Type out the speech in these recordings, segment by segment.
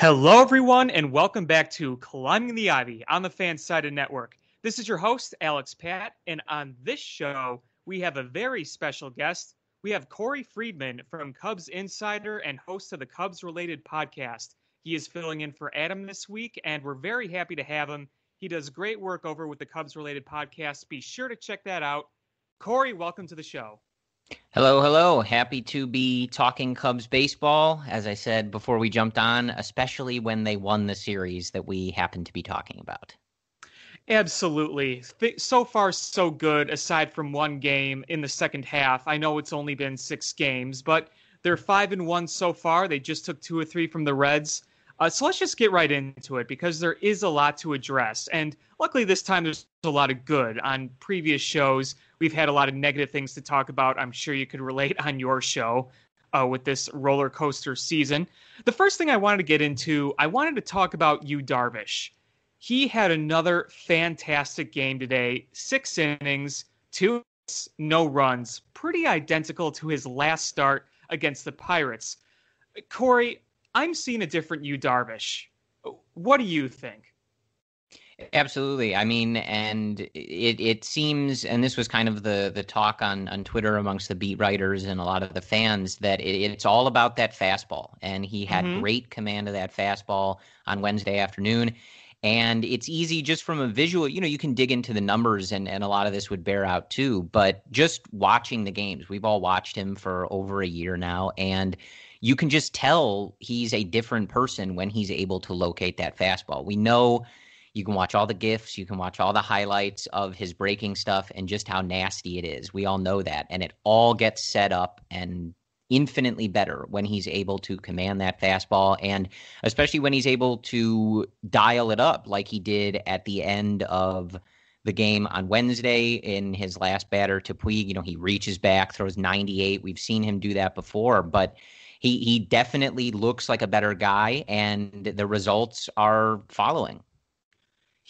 Hello, everyone, and welcome back to Climbing the Ivy on the Fansided Network. This is your host, Alex Pat, and on this show, we have a very special guest. We have Corey Friedman from Cubs Insider and host of the Cubs related podcast. He is filling in for Adam this week, and we're very happy to have him. He does great work over with the Cubs related podcast. Be sure to check that out. Corey, welcome to the show. Hello, hello. Happy to be talking Cubs baseball, as I said before we jumped on, especially when they won the series that we happen to be talking about. Absolutely. So far, so good, aside from one game in the second half. I know it's only been six games, but they're five and one so far. They just took two or three from the Reds. Uh, so let's just get right into it because there is a lot to address. And luckily, this time there's a lot of good. On previous shows, we've had a lot of negative things to talk about. I'm sure you could relate on your show uh, with this roller coaster season. The first thing I wanted to get into, I wanted to talk about Yu Darvish. He had another fantastic game today. Six innings, two hits, no runs, pretty identical to his last start against the Pirates. Corey, I'm seeing a different Yu Darvish. What do you think? Absolutely. I mean, and it it seems, and this was kind of the the talk on on Twitter amongst the beat writers and a lot of the fans that it, it's all about that fastball, and he had mm-hmm. great command of that fastball on Wednesday afternoon. And it's easy just from a visual, you know, you can dig into the numbers and, and a lot of this would bear out too. But just watching the games, we've all watched him for over a year now. And you can just tell he's a different person when he's able to locate that fastball. We know you can watch all the gifs, you can watch all the highlights of his breaking stuff and just how nasty it is. We all know that. And it all gets set up and infinitely better when he's able to command that fastball and especially when he's able to dial it up like he did at the end of the game on Wednesday in his last batter to Puig. You know, he reaches back, throws 98. We've seen him do that before, but he he definitely looks like a better guy, and the results are following.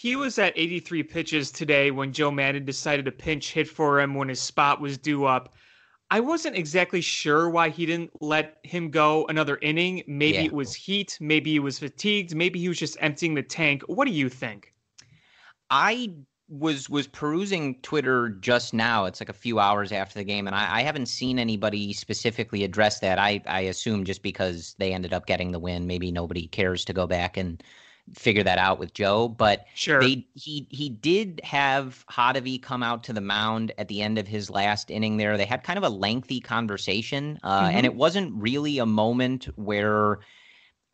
He was at 83 pitches today when Joe Maddon decided to pinch hit for him when his spot was due up. I wasn't exactly sure why he didn't let him go another inning. Maybe yeah. it was heat, maybe he was fatigued, maybe he was just emptying the tank. What do you think? I was was perusing Twitter just now. It's like a few hours after the game, and I, I, haven't seen anybody specifically address that. I I assume just because they ended up getting the win, maybe nobody cares to go back and figure that out with Joe. But sure, they, he he did have Hottovy come out to the mound at the end of his last inning. There, they had kind of a lengthy conversation, uh, mm-hmm. and it wasn't really a moment where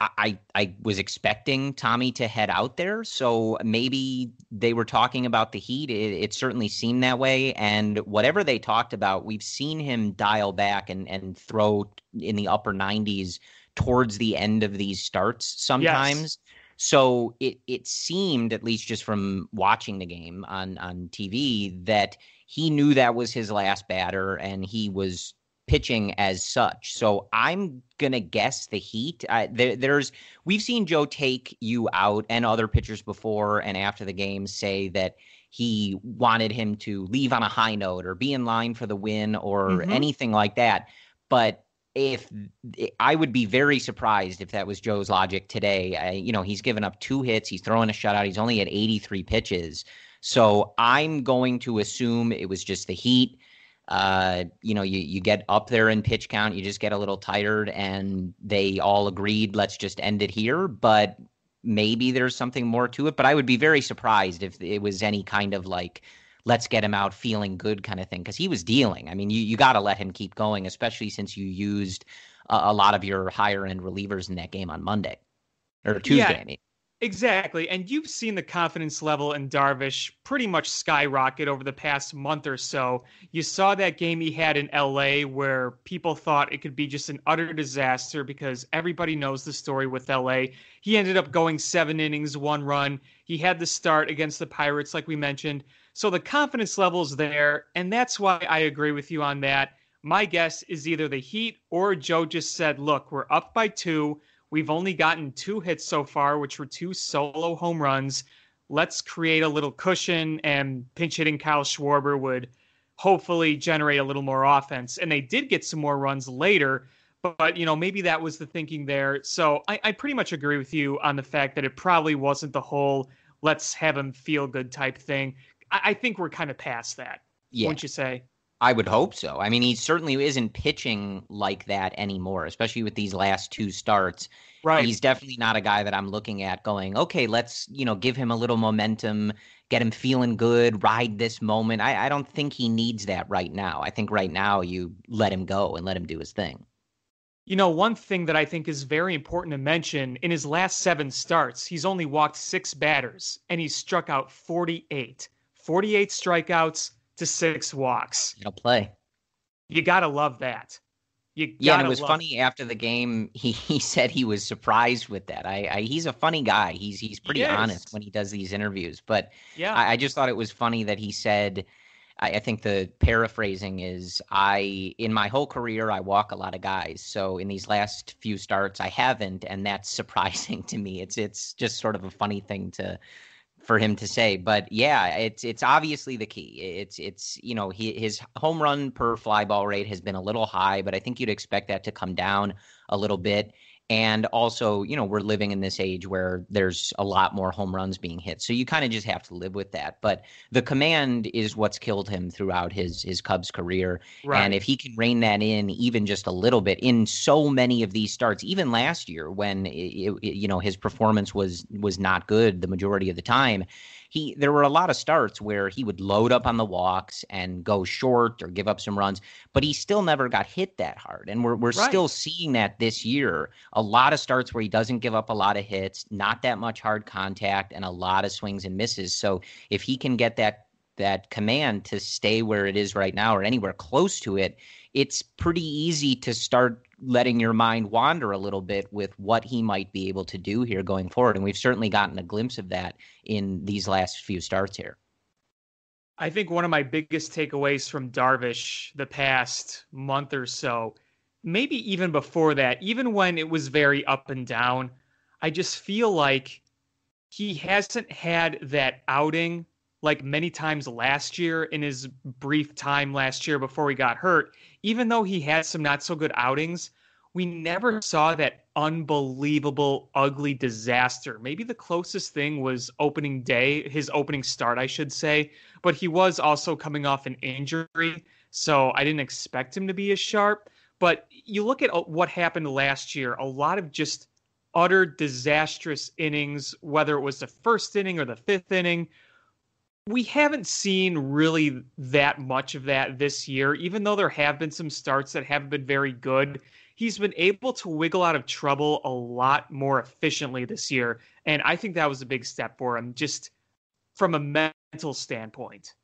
I I was expecting Tommy to head out there, so maybe they were talking about the heat. It, it, certainly seemed that way, and whatever they talked about, we've seen him dial back and and throw in the upper 90s towards the end of these starts sometimes. Yes. So it it seemed, at least just from watching the game on on TV, that he knew that was his last batter, and he was pitching as such. So I'm gonna guess the Heat. Uh, there, there's we've seen Joe take you out and other pitchers before and after the game say that he wanted him to leave on a high note or be in line for the win or mm-hmm. anything like that. But if I would be very surprised if that was Joe's logic today. I, you know, he's given up two hits, he's throwing a shutout, he's only at 83 pitches. So I'm going to assume it was just the heat uh, you know, you, you get up there in pitch count, you just get a little tired, and they all agreed, let's just end it here. But maybe there's something more to it. But I would be very surprised if it was any kind of like, let's get him out feeling good kind of thing, because he was dealing. I mean, you, you got to let him keep going, especially since you used a, a, lot of your higher end relievers in that game on Monday or Tuesday. Yeah. I mean. Exactly. And you've seen the confidence level in Darvish pretty much skyrocket over the past month or so. You saw that game he had in LA where people thought it could be just an utter disaster because everybody knows the story with LA. He ended up going seven innings, one run. He had the start against the Pirates, like we mentioned. So the confidence level is there. And that's why I agree with you on that. My guess is either the Heat or Joe just said, look, we're up by two We've only gotten two hits so far, which were two solo home runs. Let's create a little cushion, and pinch hitting Kyle Schwarber would hopefully generate a little more offense. And they did get some more runs later, but you know maybe that was the thinking there. So I, I pretty much agree with you on the fact that it probably wasn't the whole let's have him feel good type thing. I, I think we're kind of past that. Yeah. Wouldn't you say? I would hope so. I mean, he certainly isn't pitching like that anymore, especially with these last two starts. Right. He's definitely not a guy that I'm looking at going, okay, let's, you know, give him a little momentum, get him feeling good, ride this moment. I, I don't think he needs that right now. I think right now you let him go and let him do his thing. You know, one thing that I think is very important to mention in his last seven starts, he's only walked six batters and he's struck out 48. 48 strikeouts to six walks. It'll play. You got to love that. You yeah, and it was funny after the game. He, he said he was surprised with that. I, I he's a funny guy. He's he's pretty he honest when he does these interviews. But yeah, I, I, just thought it was funny that he said. I, I think the paraphrasing is I in my whole career I walk a lot of guys. So in these last few starts I haven't, and that's surprising to me. It's it's just sort of a funny thing to for him to say. But yeah, it's it's obviously the key. It's it's you know he, his home run per fly ball rate has been a little high, but I think you'd expect that to come down a little bit. And also, you know, we're living in this age where there's a lot more home runs being hit. So you kind of just have to live with that. But the command is what's killed him throughout his his Cubs career. Right. And if he can rein that in even just a little bit in so many of these starts, even last year when it, it, you know his performance was was not good the majority of the time, he there were a lot of starts where he would load up on the walks and go short or give up some runs, but he still never got hit that hard. And we're we're right. still seeing that this year. A lot of starts where he doesn't give up a lot of hits, not that much hard contact, and a lot of swings and misses. So if he can get that that command to stay where it is right now or anywhere close to it, it's pretty easy to start letting your mind wander a little bit with what he might be able to do here going forward. And we've certainly gotten a glimpse of that in these last few starts here. I think one of my biggest takeaways from Darvish the past month or so, maybe even before that, even when it was very up and down, I just feel like he hasn't had that outing like many times last year in his brief time last year before he got hurt even though he had some not so good outings, we never saw that unbelievable, ugly disaster. Maybe the closest thing was opening day, his opening start, I should say. But he was also coming off an injury, so I didn't expect him to be as sharp. But you look at uh, what happened last year, a lot of just utter disastrous innings, whether it was the first inning or the fifth inning, we haven't seen really that much of that this year, even though there have been some starts that haven't been very good. He's been able to wiggle out of trouble a lot more efficiently this year. And I think that was a big step for him, just from a mental standpoint.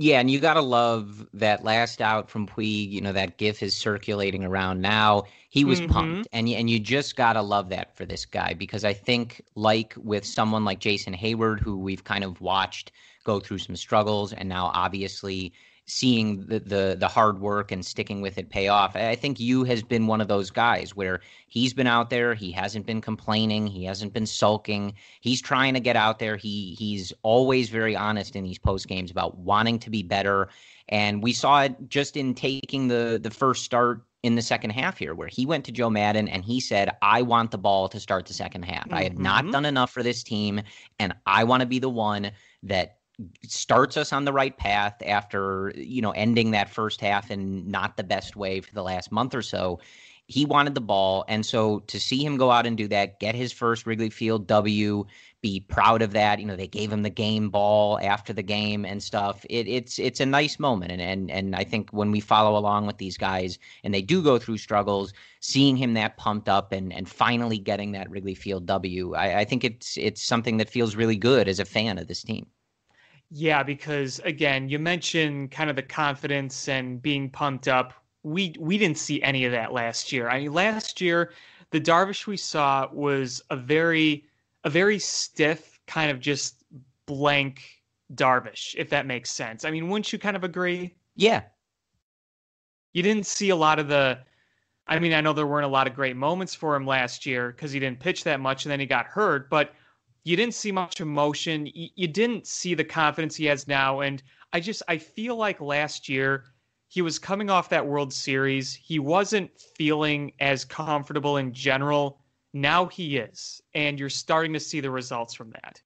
Yeah, and you got to love that last out from Puig. You know, that gif is circulating around now. He was mm-hmm. pumped. And, and you just got to love that for this guy because I think, like with someone like Jason Heyward, who we've kind of watched go through some struggles and now obviously seeing the, the the hard work and sticking with it pay off. I think Yu has been one of those guys where he's been out there, he hasn't been complaining, he hasn't been sulking. He's trying to get out there. He he's always very honest in these post games about wanting to be better. And we saw it just in taking the the first start in the second half here, where he went to Joe Maddon and he said, I want the ball to start the second half. Mm-hmm. I have not done enough for this team, and I want to be the one that starts us on the right path after you know ending that first half in not the best way for the last month or so. He wanted the ball. And so to see him go out and do that get his first wrigley field w be proud of that. You know they gave him the game ball after the game and stuff. It, it's it's a nice moment. And, and and i think when we follow along with these guys and they do go through struggles seeing him that pumped up and and finally getting that wrigley field w i, I think it's it's something that feels really good as a fan of this team yeah, because again, you mentioned kind of the confidence and being pumped up. We we didn't see any of that last year. I mean, last year the Darvish we saw was a very a very stiff kind of just blank Darvish, if that makes sense. I mean, wouldn't you kind of agree? Yeah. You didn't see a lot of the I mean, I know there weren't a lot of great moments for him last year because he didn't pitch that much and then he got hurt, but you didn't see much emotion. You, you didn't see the confidence he has now. And I just, I feel like last year he was coming off that World Series. He wasn't feeling as comfortable in general. Now he is, and you're starting to see the results from that.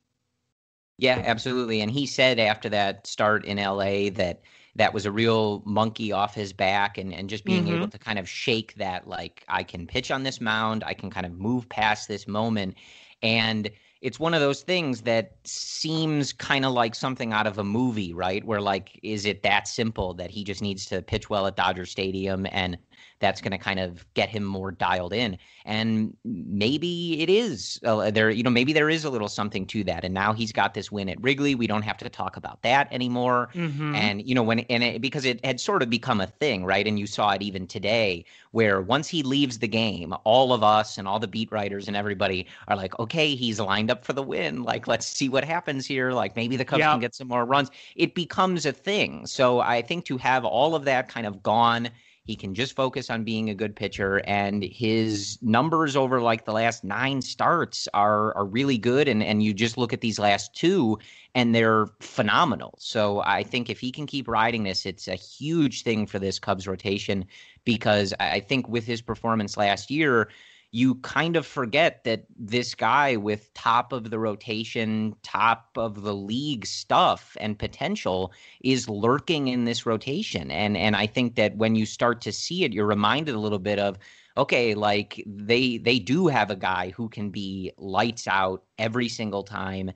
Yeah, absolutely. And he said after that start in LA that that was a real monkey off his back and, and just being mm-hmm. able to kind of shake that like I can pitch on this mound, I can kind of move past this moment. And it's one of those things that seems kind of like something out of a movie, right? Where like, is it that simple that he just needs to pitch well at Dodger Stadium and that's going to kind of get him more dialed in? And maybe it is uh, there. You know, maybe there is a little something to that. And now he's got this win at Wrigley. We don't have to talk about that anymore. Mm-hmm. And you know, when and it, because it had sort of become a thing, right? And you saw it even today, where once he leaves the game, all of us and all the beat writers and everybody are like, okay, he's lined up for the win. Like, let's see what happens here. Like, maybe the Cubs can get some more runs. It becomes a thing. So I think to have all of that kind of gone he can just focus on being a good pitcher, and his numbers over like the last nine starts are are really good. And and you just look at these last two, and they're phenomenal. So I think if he can keep riding this, it's a huge thing for this Cubs rotation because I think with his performance last year you kind of forget that this guy with top of the rotation, top of the league stuff and potential is lurking in this rotation. And and I think that when you start to see it, you're reminded a little bit of okay, like they they do have a guy who can be lights out every single time,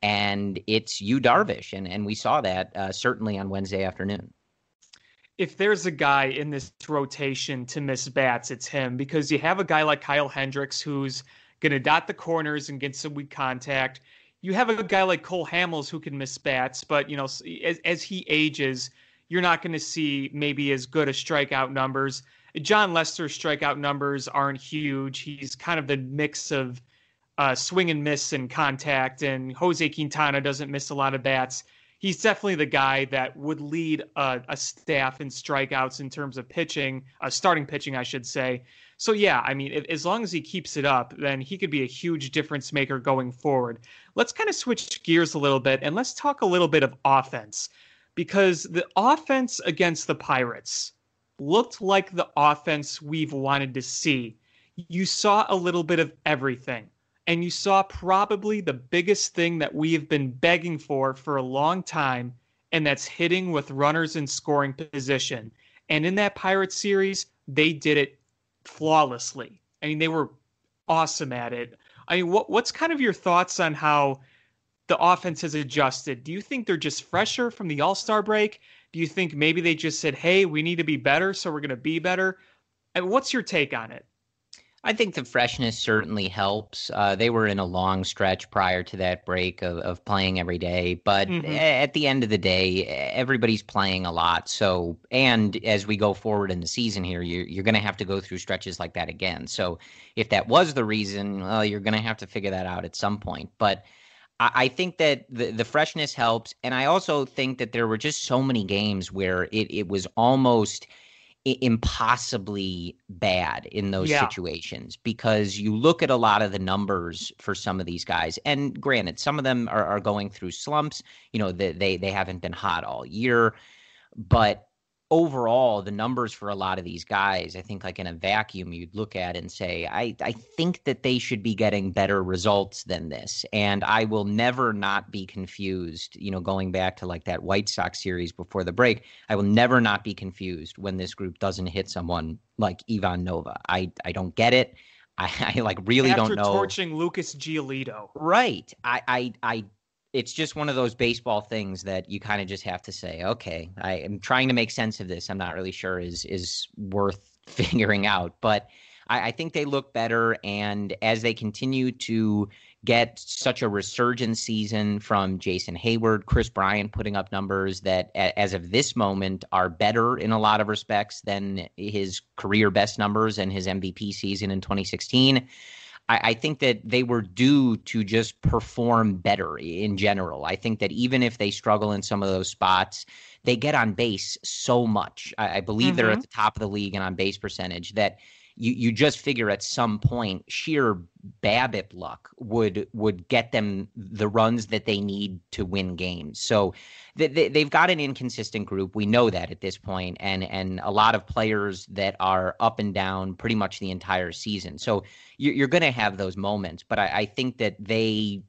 and it's Yu Darvish, and and we saw that uh, certainly on Wednesday afternoon if there's a guy in this rotation to miss bats, it's him because you have a guy like Kyle Hendricks who's going to dot the corners and get some weak contact. You have a guy like Cole Hamels who can miss bats, but you know as, as he ages, you're not going to see maybe as good a strikeout numbers. Jon Lester's strikeout numbers aren't huge. He's kind of the mix of uh, swing and miss and contact, and Jose Quintana doesn't miss a lot of bats he's definitely the guy that would lead a, a staff in strikeouts in terms of pitching, uh, starting pitching, I should say. So yeah, I mean, if, as long as he keeps it up, then he could be a huge difference maker going forward. Let's kind of switch gears a little bit and let's talk a little bit of offense because the offense against the Pirates looked like the offense we've wanted to see. You saw a little bit of everything and you saw probably the biggest thing that we have been begging for for a long time, and that's hitting with runners in scoring position. And in that Pirates series, they did it flawlessly. I mean, they were awesome at it. I mean, what what's kind of your thoughts on how the offense has adjusted? Do you think they're just fresher from the All Star break? Do you think maybe they just said, "Hey, we need to be better, so we're going to be better"? And what's your take on it? I think the freshness certainly helps. Uh, they were in a long stretch prior to that break of, of playing every day, but mm-hmm. at the end of the day, everybody's playing a lot. So, and as we go forward in the season here, you're, you're going to have to go through stretches like that again. So, if that was the reason, well, you're going to have to figure that out at some point. But I, I think that the, the freshness helps. And I also think that there were just so many games where it, it was almost – impossibly bad in those yeah. situations because you look at a lot of the numbers for some of these guys and granted some of them are, are going through slumps you know they, they they haven't been hot all year but overall, the numbers for a lot of these guys, I think, like in a vacuum, you'd look at and say, I, I think that they should be getting better results than this. And I will never not be confused, you know, going back to like that White Sox series before the break, I will never not be confused when this group doesn't hit someone like Ivan Nova. I, I don't get it. I, I like really After don't know. torching Lucas Giolito. Right. I, I, I it's just one of those baseball things that you kind of just have to say, okay, I am trying to make sense of this. I'm not really sure is is worth figuring out, but I, I think they look better, and as they continue to get such a resurgence season from Jason Heyward, Kris Bryant putting up numbers that, as of this moment, are better in a lot of respects than his career best numbers and his MVP season in 2016. I, I think that they were due to just perform better in general. I think that even if they struggle in some of those spots, they get on base so much. I, I believe mm-hmm. they're at mm-hmm. the top of the league and on base percentage that you you just figure at some point sheer BABIP luck would would get them the runs that they need to win games. So they, they, have got an inconsistent group. We know that at this point, and and a lot of players that are up and down pretty much the entire season. So you're, you're going to have those moments, but I, I think that they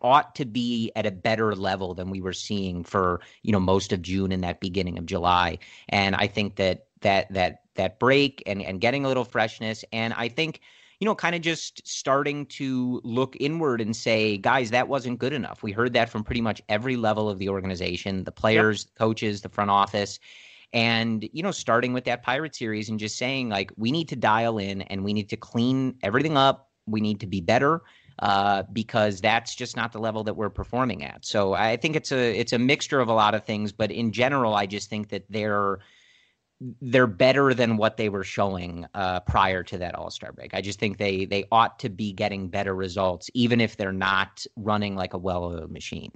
ought to be at a better level than we were seeing for you know most of June and that beginning of July. And I think that that that that break and and getting a little freshness, and I think you know, kind of just starting to look inward and say, guys, that wasn't good enough. We heard that from pretty much every level of the organization, the players, yep. coaches, the front office. And, you know, starting with that Pirate series and just saying, like, we need to dial in and we need to clean everything up. We need to be better. Uh, because that's just not the level that we're performing at. So I think it's a it's a mixture of a lot of things, but in general, I just think that they're they're better than what they were showing uh, prior to that All Star break. I just think they they ought to be getting better results, even if they're not running like a well-oiled machine.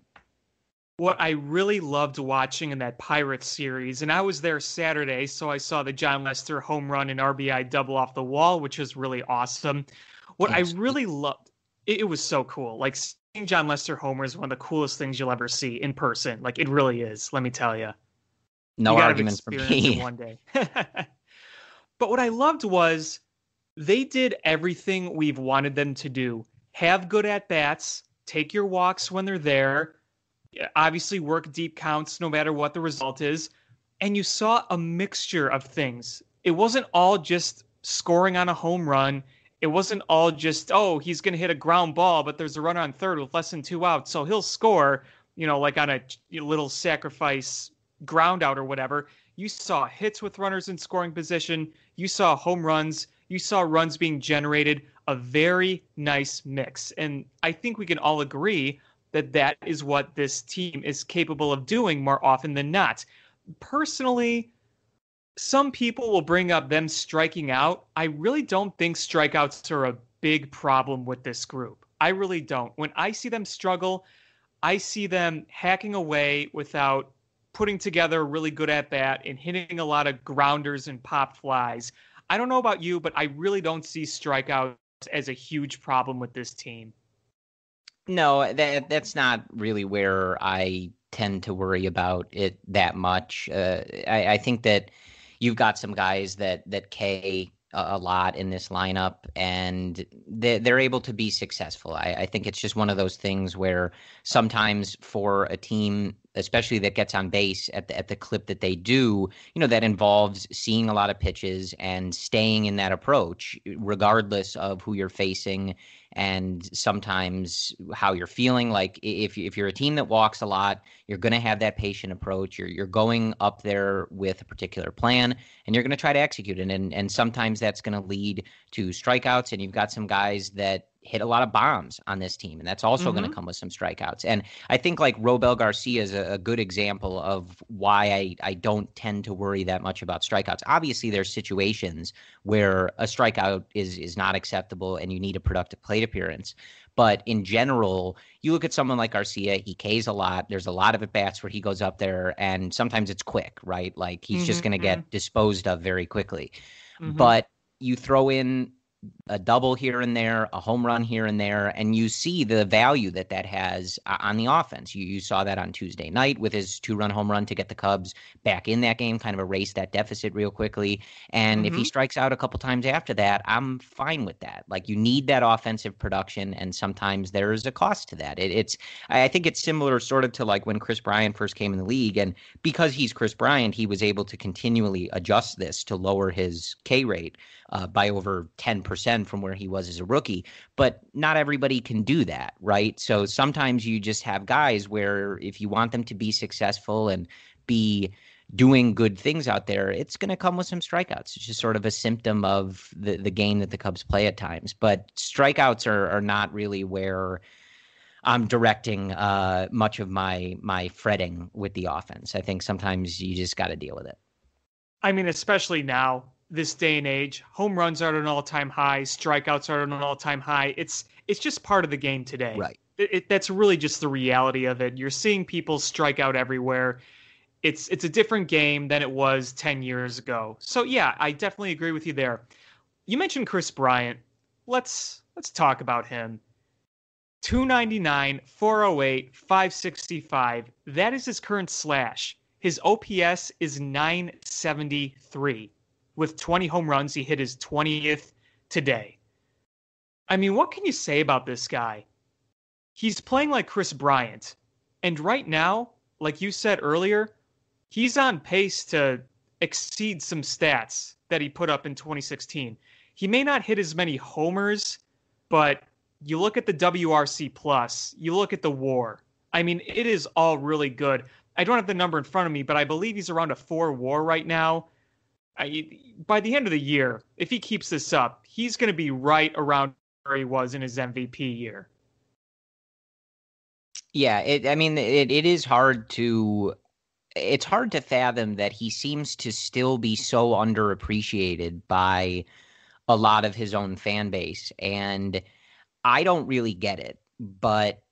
What I really loved watching in that Pirates series, and I was there Saturday, so I saw the Jon Lester home run and RBI double off the wall, which was really awesome. What I really loved, it, it was so cool. Like seeing Jon Lester homer is one of the coolest things you'll ever see in person. Like it really is. Let me tell you. No arguments for me. One day. but what I loved was they did everything we've wanted them to do. Have good at bats, take your walks when they're there, obviously work deep counts no matter what the result is. And you saw a mixture of things. It wasn't all just scoring on a home run. It wasn't all just, oh, he's going to hit a ground ball, but there's a runner on third with less than two outs. So he'll score, you know, like on a little sacrifice ground out or whatever, you saw hits with runners in scoring position, you saw home runs, you saw runs being generated, a very nice mix. And I think we can all agree that that is what this team is capable of doing more often than not. Personally, some people will bring up them striking out. I really don't think strikeouts are a big problem with this group. I really don't. When I see them struggle, I see them hacking away without putting together a really good at bat and hitting a lot of grounders and pop flies. I don't know about you, but I really don't see strikeouts as a huge problem with this team. No, that that's not really where I tend to worry about it that much. Uh, I, I, think that you've got some guys that that K a, lot in this lineup, and they, they're able to be successful. I, I think it's just one of those things where sometimes for a team especially that gets on base at the at the clip that they do, you know, that involves seeing a lot of pitches and staying in that approach, regardless of who you're facing and sometimes how you're feeling. Like if if you're a team that walks a lot, you're going to have that patient approach. You're you're going up there with a particular plan, and you're going to try to execute it. And and sometimes that's going to lead to strikeouts. And you've got some guys that hit a lot of bombs on this team, and that's also mm-hmm. going to come with some strikeouts. And I think like Robel Garcia is a, a, good example of why I, I don't tend to worry that much about strikeouts. Obviously, there's situations where a strikeout is is not acceptable, and you need a productive plate appearance. But in general, you look at someone like Garcia, he Ks a lot. There's a lot of at bats where he goes up there, and sometimes it's quick, right? Like he's mm-hmm. just going to get disposed of very quickly. Mm-hmm. But you throw in a double here and there, a home run here and there, and you see the value that that has uh, on the offense. You, you saw that on Tuesday night with his two run home run to get the Cubs back in that game, kind of erase that deficit real quickly. And mm-hmm. if he mm-hmm. strikes out a couple times after that, I'm fine with that. Like you need that offensive production, and sometimes there is a cost to that. It, it's I think it's similar sort of to like when Kris Bryant first came in the league, and because he's Kris Bryant, he was able to continually adjust this to lower his K rate uh, by over 10% from where he was as a rookie. But not everybody can do that, right? So sometimes you just have guys where if you want them to be successful and be doing good things out there, it's going to come with some strikeouts. It's just sort of a symptom of the, the game that the Cubs play at times. But strikeouts are, are not really where I'm directing uh, much of my my fretting with the offense. I think sometimes you just got to deal with it. I mean, especially now this day and age. Home runs are at an all-time high, strikeouts are at an all-time high. It's it's just part of the game today. Right. It, it, that's really just the reality of it. You're seeing people strike out everywhere. It's it's a different game than it was 10 years ago. So yeah, I definitely agree with you there. you mentioned Kris Bryant. Let's let's talk about him. 299, 408, 565. That is his current slash. His OPS is 973. With 20 home runs, he hit his 20th today. I mean, what can you say about this guy? He's playing like Kris Bryant. And right now, like you said earlier, he's on pace to exceed some stats that he put up in 2016. He may not hit as many homers, but you look at the WRC plus, you look at the WAR. I mean, it is all really good. I don't have the number in front of me, but I believe he's around a four WAR right now. I, by the end of the year, if he keeps this up, he's going to be right around where he was in his MVP year. Yeah, it, I mean, it, it is hard to it's hard to fathom that he seems to still be so underappreciated by a lot of his own fan base and I don't really get it but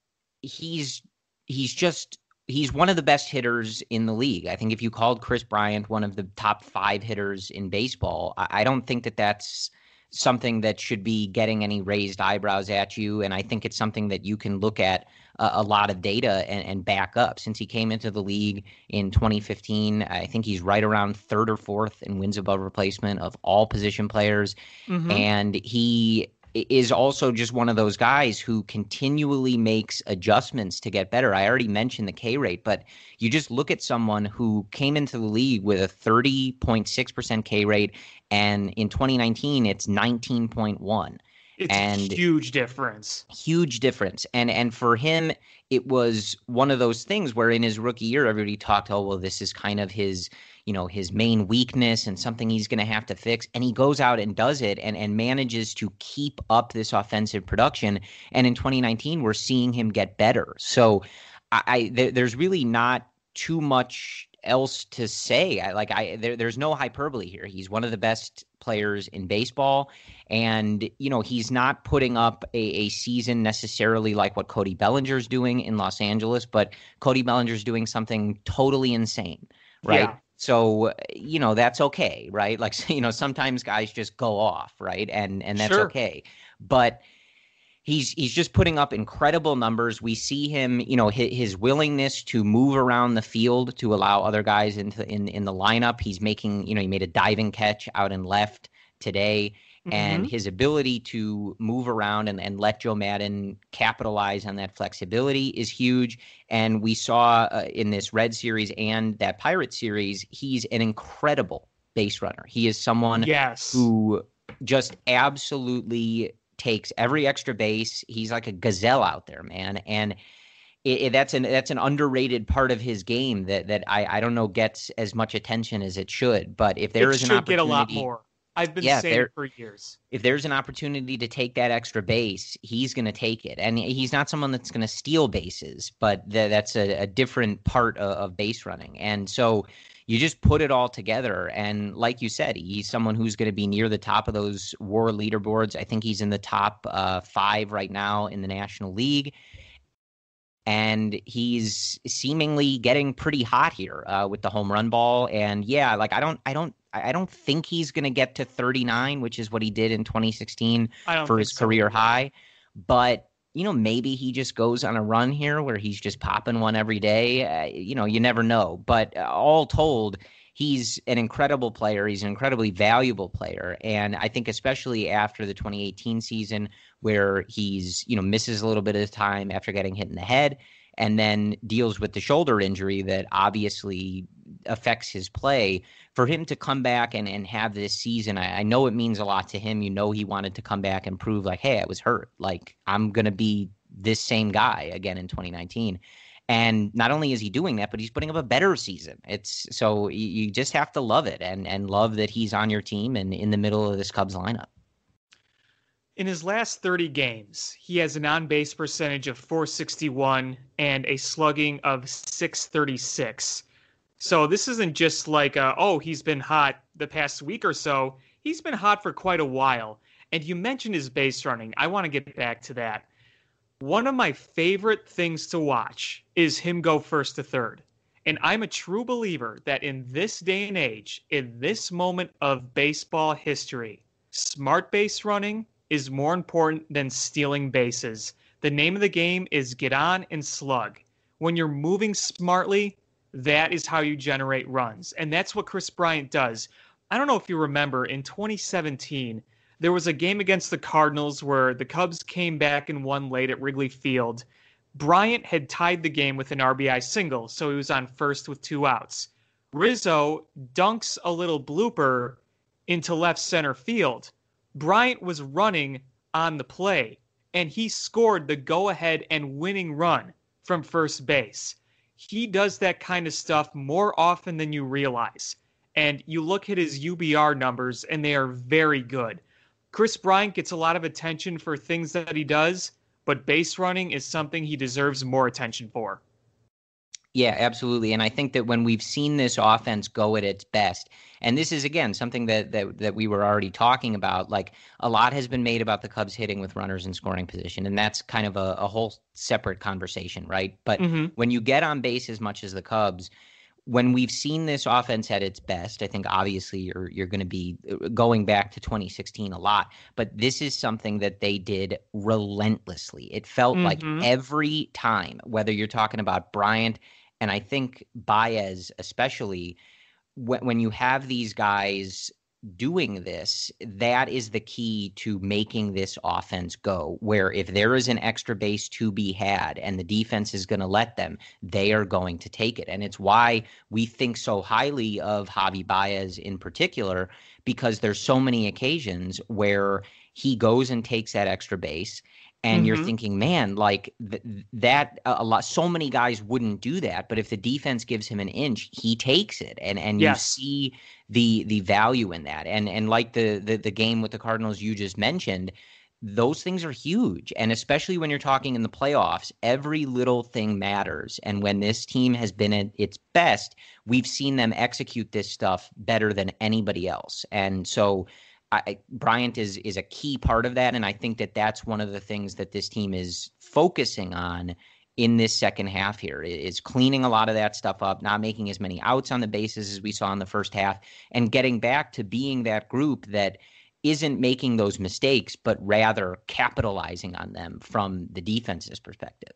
he's he's just he's one of the best hitters in the league. I think if you called Kris Bryant one of the top 5 hitters in baseball, I, I don't think that that's something that should be getting any raised eyebrows at you and I think it's something that you can look at a, a lot of data and, and back up. Since he came into the league in 2015, I think he's right around third or fourth in wins above replacement of all position players. Mm-hmm. And he is also just one of those guys who continually makes adjustments to get better. I already mentioned the K rate, but you just look at someone who came into the league with a 30.6% K rate, and in 2019, it's 19.1. It's and huge difference. Huge difference. And and for him, it was one of those things where in his rookie year, everybody talked, oh well, this is kind of his, you know, his main weakness and something he's gonna have to fix. And he goes out and does it and, and manages to keep up this offensive production. And in 2019, we're seeing him get better. So I, I there, there's really not too much else to say. I, like I there, there's no hyperbole here. He's one of the best players in baseball, and you know he's not putting up a, a season necessarily like what Cody Bellinger's doing in Los Angeles, but Cody Bellinger's doing something totally insane, right? Yeah. So uh, you know that's okay, right? Like you know sometimes guys just go off, right? And and that's sure. okay, but he's he's just putting up incredible numbers. We see him, you know, his, his, willingness to move around the field to allow other guys into in in the lineup. He's making, you know, he made a diving catch out and left today. Mm-hmm. And his ability to move around and, and let Joe Maddon capitalize on that flexibility is huge. And we saw uh, in this Red series and that Pirate series, he's an incredible base runner. He is someone yes. who just absolutely takes every extra base. He's like a gazelle out there, man, and it, it, that's an that's an underrated part of his game that that I I don't know gets as much attention as it should. But if there it is an opportunity, get a lot more. I've been yeah, saying there, for years. If there's an opportunity to take that extra base, he's going to take it, and he's not someone that's going to steal bases, but th- that's a, a, different part of, of base running. And so you just put it all together. And like you said, he's someone who's going to be near the top of those war leaderboards. I think he's in the top uh, five right now in the National League. And he's seemingly getting pretty hot here uh, with the home run ball. And yeah, like I don't, I don't, I don't think he's going to get to 39, which is what he did in 2016 for his so. career high. But you know, maybe he just goes on a run here where he's just popping one every day. Uh, you know, you never know. But uh, all told, he's an incredible player. He's an incredibly valuable player. And I think, especially after the 2018 season, where he's, you know, misses a little bit of time after getting hit in the head and then deals with the shoulder injury that obviously affects his play for him to come back and, and have this season, I, I, know it means a lot to him. You know, he wanted to come back and prove, like, hey, I was hurt. Like, I'm going to be this same guy again in 2019. And not only is he doing that, but he's putting up a better season. It's so you, you just have to love it and, and love that he's on your team and in the middle of this Cubs lineup. In his last 30 games, he has an on base percentage of 461 and a slugging of 636. So this isn't just like, uh, oh, he's been hot the past week or so. He's been hot for quite a while. And you mentioned his base running. I want to get back to that. One of my favorite things to watch is him go first to third. And I'm a true believer that in this day and age, in this moment of baseball history, smart base running is more important than stealing bases. The name of the game is get on and slug. When you're moving smartly, that is how you generate runs. And that's what Kris Bryant does. I don't know if you remember in 2017, there was a game against the Cardinals where the Cubs came back and won late at Wrigley Field. Bryant had tied the game with an RBI single, so he was on first with two outs. Rizzo dunks a little blooper into left center field. Bryant was running on the play, and he scored the go ahead and winning run from first base. He does that kind of stuff more often than you realize. And you look at his UBR numbers, and they are very good. Kris Bryant gets a lot of attention for things that he does, but base running is something he deserves more attention for. Yeah, absolutely. And I think that when we've seen this offense go at its best, and this is again something that that that we were already talking about, like a lot has been made about the Cubs hitting with runners in scoring position, and that's kind of a, a whole separate conversation, right? But mm-hmm. when you get on base as much as the Cubs, when we've seen this offense at its best, I think obviously you're you're going to be uh, going back to 2016 a lot, but this is something that they did relentlessly. It felt mm-hmm. like every time, whether you're talking about Bryant and I think Baez especially when when you have these guys doing this, that is the key to making this offense go. Where if there is an extra base to be had and the defense is going to let them, they are going to take it. And it's why we think so highly of Javi Baez in particular, because there's so many occasions where he goes and takes that extra base and mm-hmm. you're thinking, man, like th- that a lot. So many guys wouldn't do that, but if the defense gives him an inch, he takes it, and and yes. you see the the value in that. And and like the, the the game with the Cardinals you just mentioned, those things are huge, and especially when you're talking in the playoffs, every little thing matters. And when this team has been at its best, we've seen them execute this stuff better than anybody else, and so I, Bryant is is a key part of that, and I think that that's one of the things that this team is focusing on in this second half here is cleaning a lot of that stuff up, not making as many outs on the bases as we saw in the first half, and getting back to being that group that isn't making those mistakes, but rather capitalizing on them from the defense's perspective.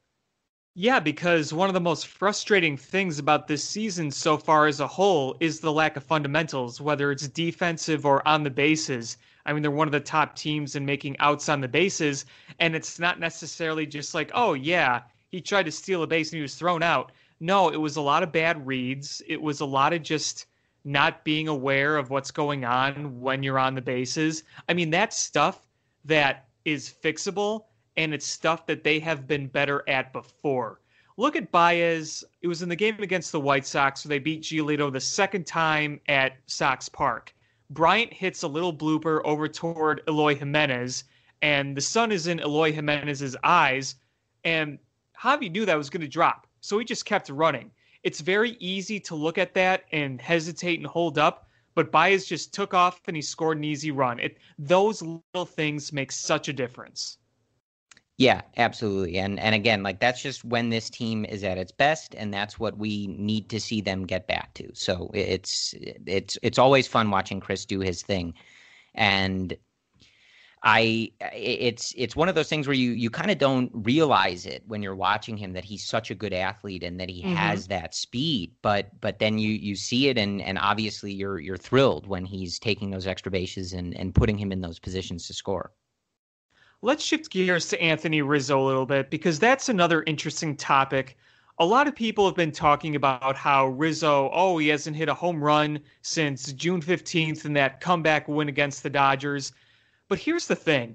Yeah, because one of the most frustrating things about this season so far as a whole is the lack of fundamentals, whether it's defensive or on the bases. I mean, they're one of the top teams in making outs on the bases, and it's not necessarily just like, oh, yeah, he tried to steal a base and he was thrown out. No, it was a lot of bad reads. It was a lot of just not being aware of what's going on when you're on the bases. I mean, that's stuff that is fixable and it's stuff that they have been better at before. Look at Baez. It was in the game against the White Sox where they beat Giolito the second time at Sox Park. Bryant hits a little blooper over toward Eloy Jimenez, and the sun is in Eloy Jimenez's eyes, and Javi knew that was going to drop, so he just kept running. It's very easy to look at that and hesitate and hold up, but Baez just took off and he scored an easy run. It those little things make such a difference. Yeah, absolutely. And and again, like that's just when this team is at its best and that's what we need to see them get back to. So it's it's it's always fun watching Kris do his thing. And I it's it's one of those things where you you kind of don't realize it when you're watching him that he's such a good athlete and that he mm-hmm. has that speed but but then you you see it and and obviously you're you're thrilled when he's taking those extra bases and and putting him in those positions to score let's shift gears to Anthony Rizzo a little bit because that's another interesting topic. A lot of people have been talking about how Rizzo, oh, he hasn't hit a home run since June 15th in that comeback win against the Dodgers. But here's the thing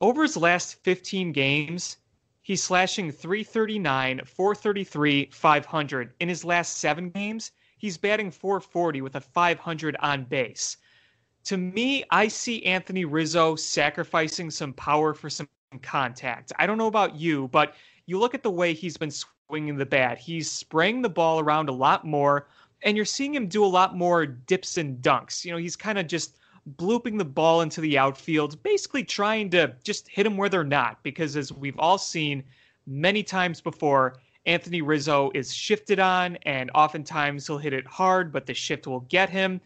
over his last 15 games, he's slashing 339, 433, 500. In his last seven games, he's batting 440 with a 500 on base to me, I see Anthony Rizzo sacrificing some power for some contact. I don't know about you, but you look at the way he's been swinging the bat. He's spraying the ball around a lot more, and you're seeing him do a lot more dips and dunks. You know, he's kind of just blooping the ball into the outfield, basically trying to just hit them where they're not. Because as we've all seen many times before, Anthony Rizzo is shifted on, and oftentimes he'll hit it hard, but the shift will get him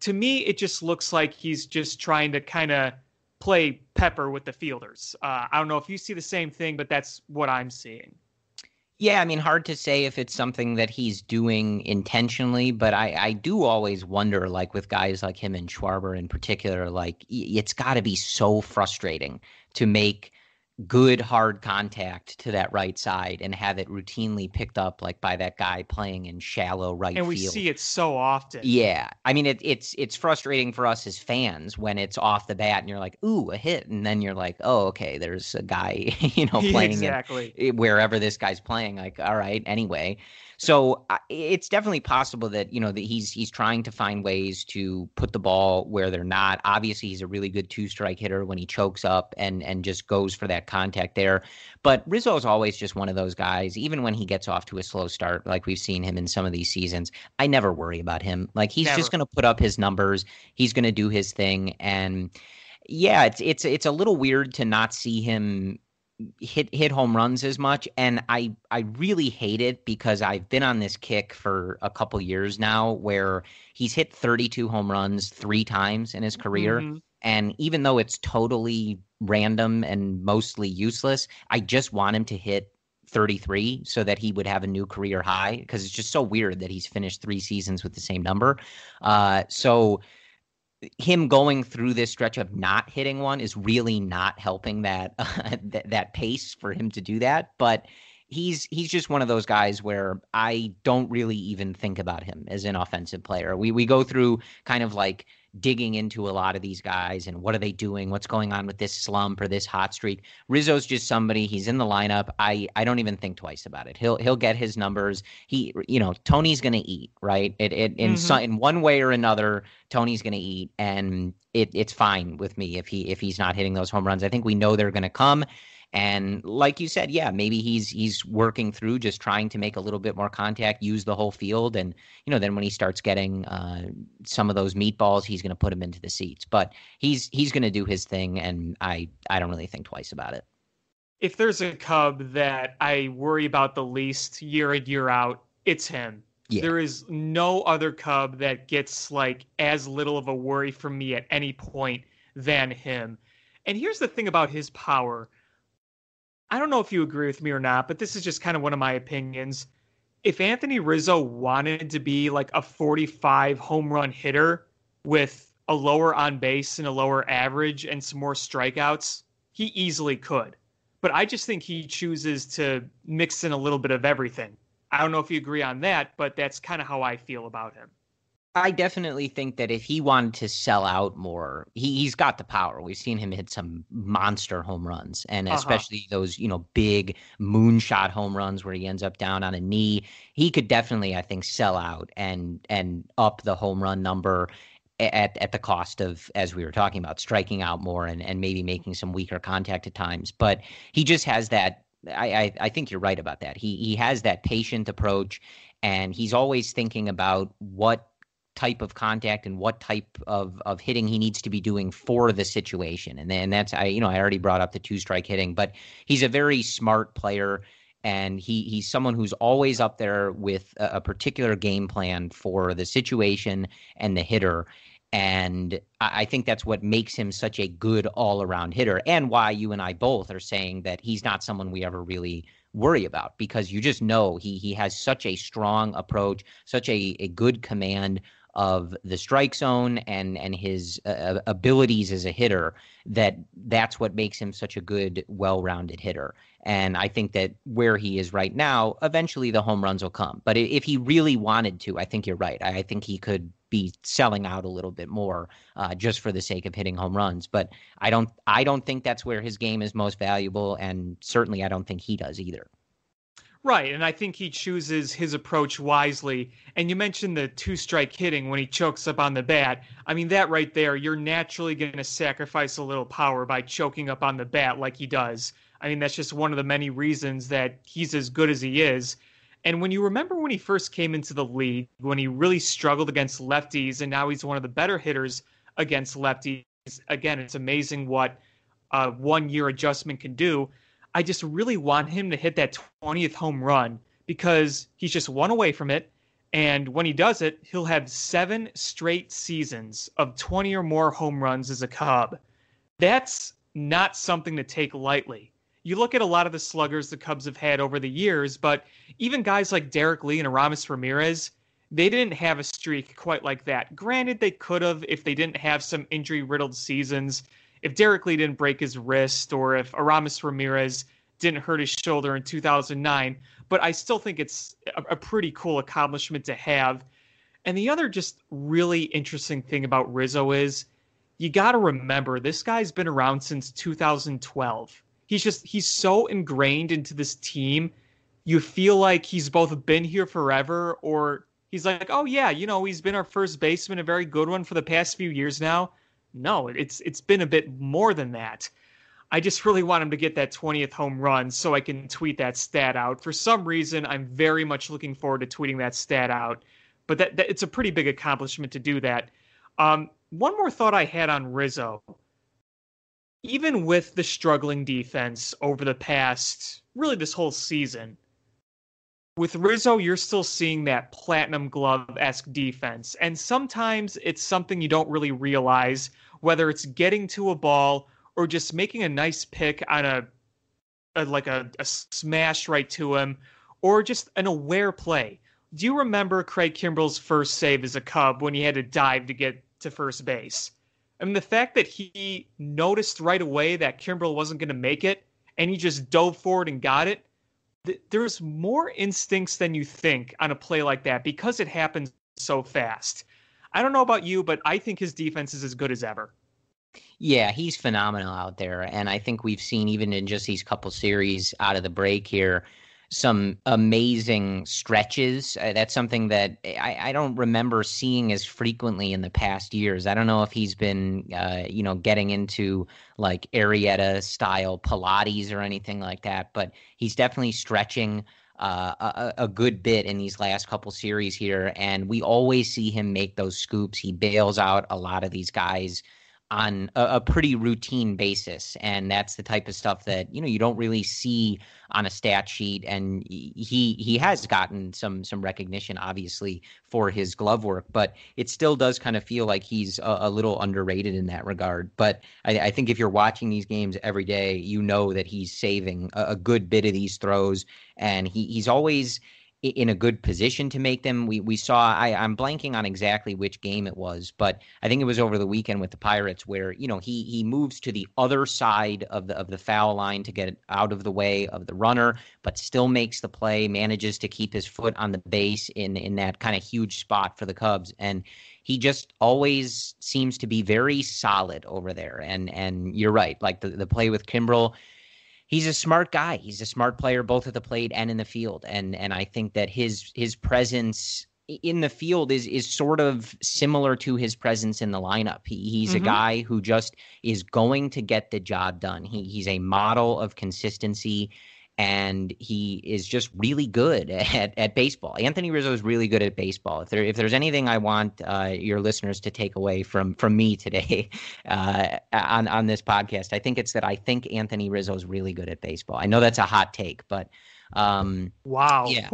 to me, it just looks like he's just trying to kind of play pepper with the fielders. Uh, I don't know if you see the same thing, but that's what I'm seeing. Yeah, I mean, hard to say if it's something that he's doing intentionally, but I, I do always wonder, like with guys like him and Schwarber in particular, like it's got to be so frustrating to make good hard contact to that right side and have it routinely picked up like by that guy playing in shallow right field. and we field. see it so often. Yeah. I mean it, it's it's frustrating for us as fans when it's off the bat and you're like ooh a hit. And then you're like oh okay there's a guy you know playing exactly. in, wherever this guy's playing. Like all right anyway so it's definitely possible that you know that he's he's trying to find ways to put the ball where they're not. Obviously, he's a really good two strike hitter when he chokes up and and just goes for that contact there. But Rizzo is always just one of those guys. Even when he gets off to a slow start, like we've seen him in some of these seasons, I never worry about him. Like he's never. just going to put up his numbers. He's going to do his thing and yeah, it's it's it's a little weird to not see him hit hit home runs as much. And i i really hate it because i've been on this kick for a couple years now where he's hit 32 home runs three times in his career. Mm-hmm. and even though it's totally random and mostly useless i just want him to hit 33 so that he would have a new career high because it's just so weird that he's finished three seasons with the same number. Uh, so him going through this stretch of not hitting one is really not helping that uh, th- that pace for him to do that but he's he's just one of those guys where I don't really even think about him as an offensive player. We we go through kind of like digging into a lot of these guys and what are they doing? What's going on with this slump or this hot streak? Rizzo's just somebody. He's in the lineup. I I don't even think twice about it. He'll he'll get his numbers. He you know Tony's gonna eat right. It it in mm-hmm. some, in one way or another. Tony's gonna eat, and it it's fine with me if he if he's not hitting those home runs. I think we know they're gonna come. And like you said, yeah, maybe he's he's working through just trying to make a little bit more contact, use the whole field, and you know then when he starts getting uh, some of those meatballs, he's going to put him into the seats. But he's he's going to do his thing, and I I don't really think twice about it. If there's a Cub that I worry about the least year in year out, it's him. Yeah. There is no other Cub that gets like as little of a worry from me at any point than him. And here's the thing about his power I don't know if you agree with me or not, but this is just kind of one of my opinions. If Anthony Rizzo wanted to be like a 45 home run hitter with a lower on base and a lower average and some more strikeouts, he easily could. But I just think he chooses to mix in a little bit of everything. I don't know if you agree on that, but that's kind of how I feel about him. I definitely think that if he wanted to sell out more, he, he's got the power. We've seen him hit some monster home runs, and uh-huh. especially those, you know, big moonshot home runs where he ends up down on a knee. He could definitely, I think, sell out and and up the home run number at at the cost of, as we were talking about, striking out more and, and maybe making some weaker contact at times. But he just has that I, I, I think you're right about that. He he has that patient approach, and he's always thinking about what type of contact and what type of, of hitting he needs to be doing for the situation. And then that's I you know I already brought up the two strike hitting, but he's a very smart player and he he's someone who's always up there with a, a particular game plan for the situation and the hitter. And I, I think that's what makes him such a good all around hitter, and why you and I both are saying that he's not someone we ever really worry about because you just know he he has such a strong approach, such a, a good command of the strike zone and and his uh, abilities as a hitter that that's what makes him such a good well-rounded hitter. And i think that where he is right now eventually the home runs will come. But if he really wanted to i think you're right. I think he could be selling out a little bit more uh, just for the sake of hitting home runs. But i don't i don't think that's where his game is most valuable and certainly i don't think he does either Right, and I think he chooses his approach wisely. And you mentioned the two strike hitting when he chokes up on the bat. I mean, that right there, you're naturally going to sacrifice a little power by choking up on the bat like he does. I mean, that's just one of the many reasons that he's as good as he is. And when you remember when he first came into the league, when he really struggled against lefties, and now he's one of the better hitters against lefties, again, it's amazing what uh, a one year adjustment can do. I just really want him to hit that 20th home run because he's just one away from it. And when he does it, he'll have seven straight seasons of 20 or more home runs as a Cub. That's not something to take lightly. You look at a lot of the sluggers the Cubs have had over the years, but even guys like Derrek Lee and Aramis Ramirez, they didn't have a streak quite like that. Granted, they could have if they didn't have some injury riddled seasons. If Derrek Lee didn't break his wrist or if Aramis Ramirez didn't hurt his shoulder in 2009, but I still think it's a, a pretty cool accomplishment to have. And the other just really interesting thing about Rizzo is you got to remember this guy's been around since 2012. He's just he's so ingrained into this team. You feel like he's both been here forever or he's like, "Oh yeah, you know, he's been our first baseman, a very good one for the past few years now." No, it's it's been a bit more than that. I just really want him to get that 20th home run so I can tweet that stat out. For some reason, I'm very much looking forward to tweeting that stat out. But that, that it's a pretty big accomplishment to do that. Um, one more thought I had on Rizzo. Even with the struggling defense over the past, really this whole season, with Rizzo, you're still seeing that platinum glove esque defense. And sometimes it's something you don't really realize, whether it's getting to a ball or just making a nice pick on a, a like a, a smash right to him, or just an aware play. Do you remember Craig Kimbrel's first save as a Cub when he had to dive to get to first base? I mean, the fact that he noticed right away that Kimbrel wasn't going to make it and he just dove forward and got it. Th- there's more instincts than you think on a play like that because it happens so fast. I don't know about you, but I think his defense is as good as ever. Yeah, he's phenomenal out there. And I think we've seen, even in just these couple series out of the break here, some amazing stretches. Uh, that's something that I, I, don't remember seeing as frequently in the past years. I don't know if he's been, uh, you know, getting into like Arrieta style Pilates or anything like that, but he's definitely stretching. Uh, a, a, good bit in these last couple series here, and we always see him make those scoops. He bails out a lot of these guys on a, a, pretty routine basis and that's the type of stuff that you know you don't really see on a stat sheet and he he has gotten some some recognition obviously for his glove work but it still does kind of feel like he's a, a little underrated in that regard. But I, I, think if you're watching these games every day you know that he's saving a, a good bit of these throws and he he's always in a good position to make them. We we saw I, I'm blanking on exactly which game it was, but I think it was over the weekend with the Pirates where, you know, he he moves to the other side of the of the foul line to get out of the way of the runner, but still makes the play, manages to keep his foot on the base in in that kind of huge spot for the Cubs. And he just always seems to be very solid over there. And and you're right, like the, the play with Kimbrel he's a smart guy. He's a smart player both at the plate and in the field. And and I think that his his presence in the field is is sort of similar to his presence in the lineup. He, he's mm-hmm. a guy who just is going to get the job done. He he's a model of consistency and he is just really good at, at baseball. Anthony Rizzo is really good at baseball. If there if there's anything I want uh, your listeners to take away from from me today uh, on on this podcast, I think it's that I think Anthony Rizzo is really good at baseball. I know that's a hot take, but um, wow, yeah,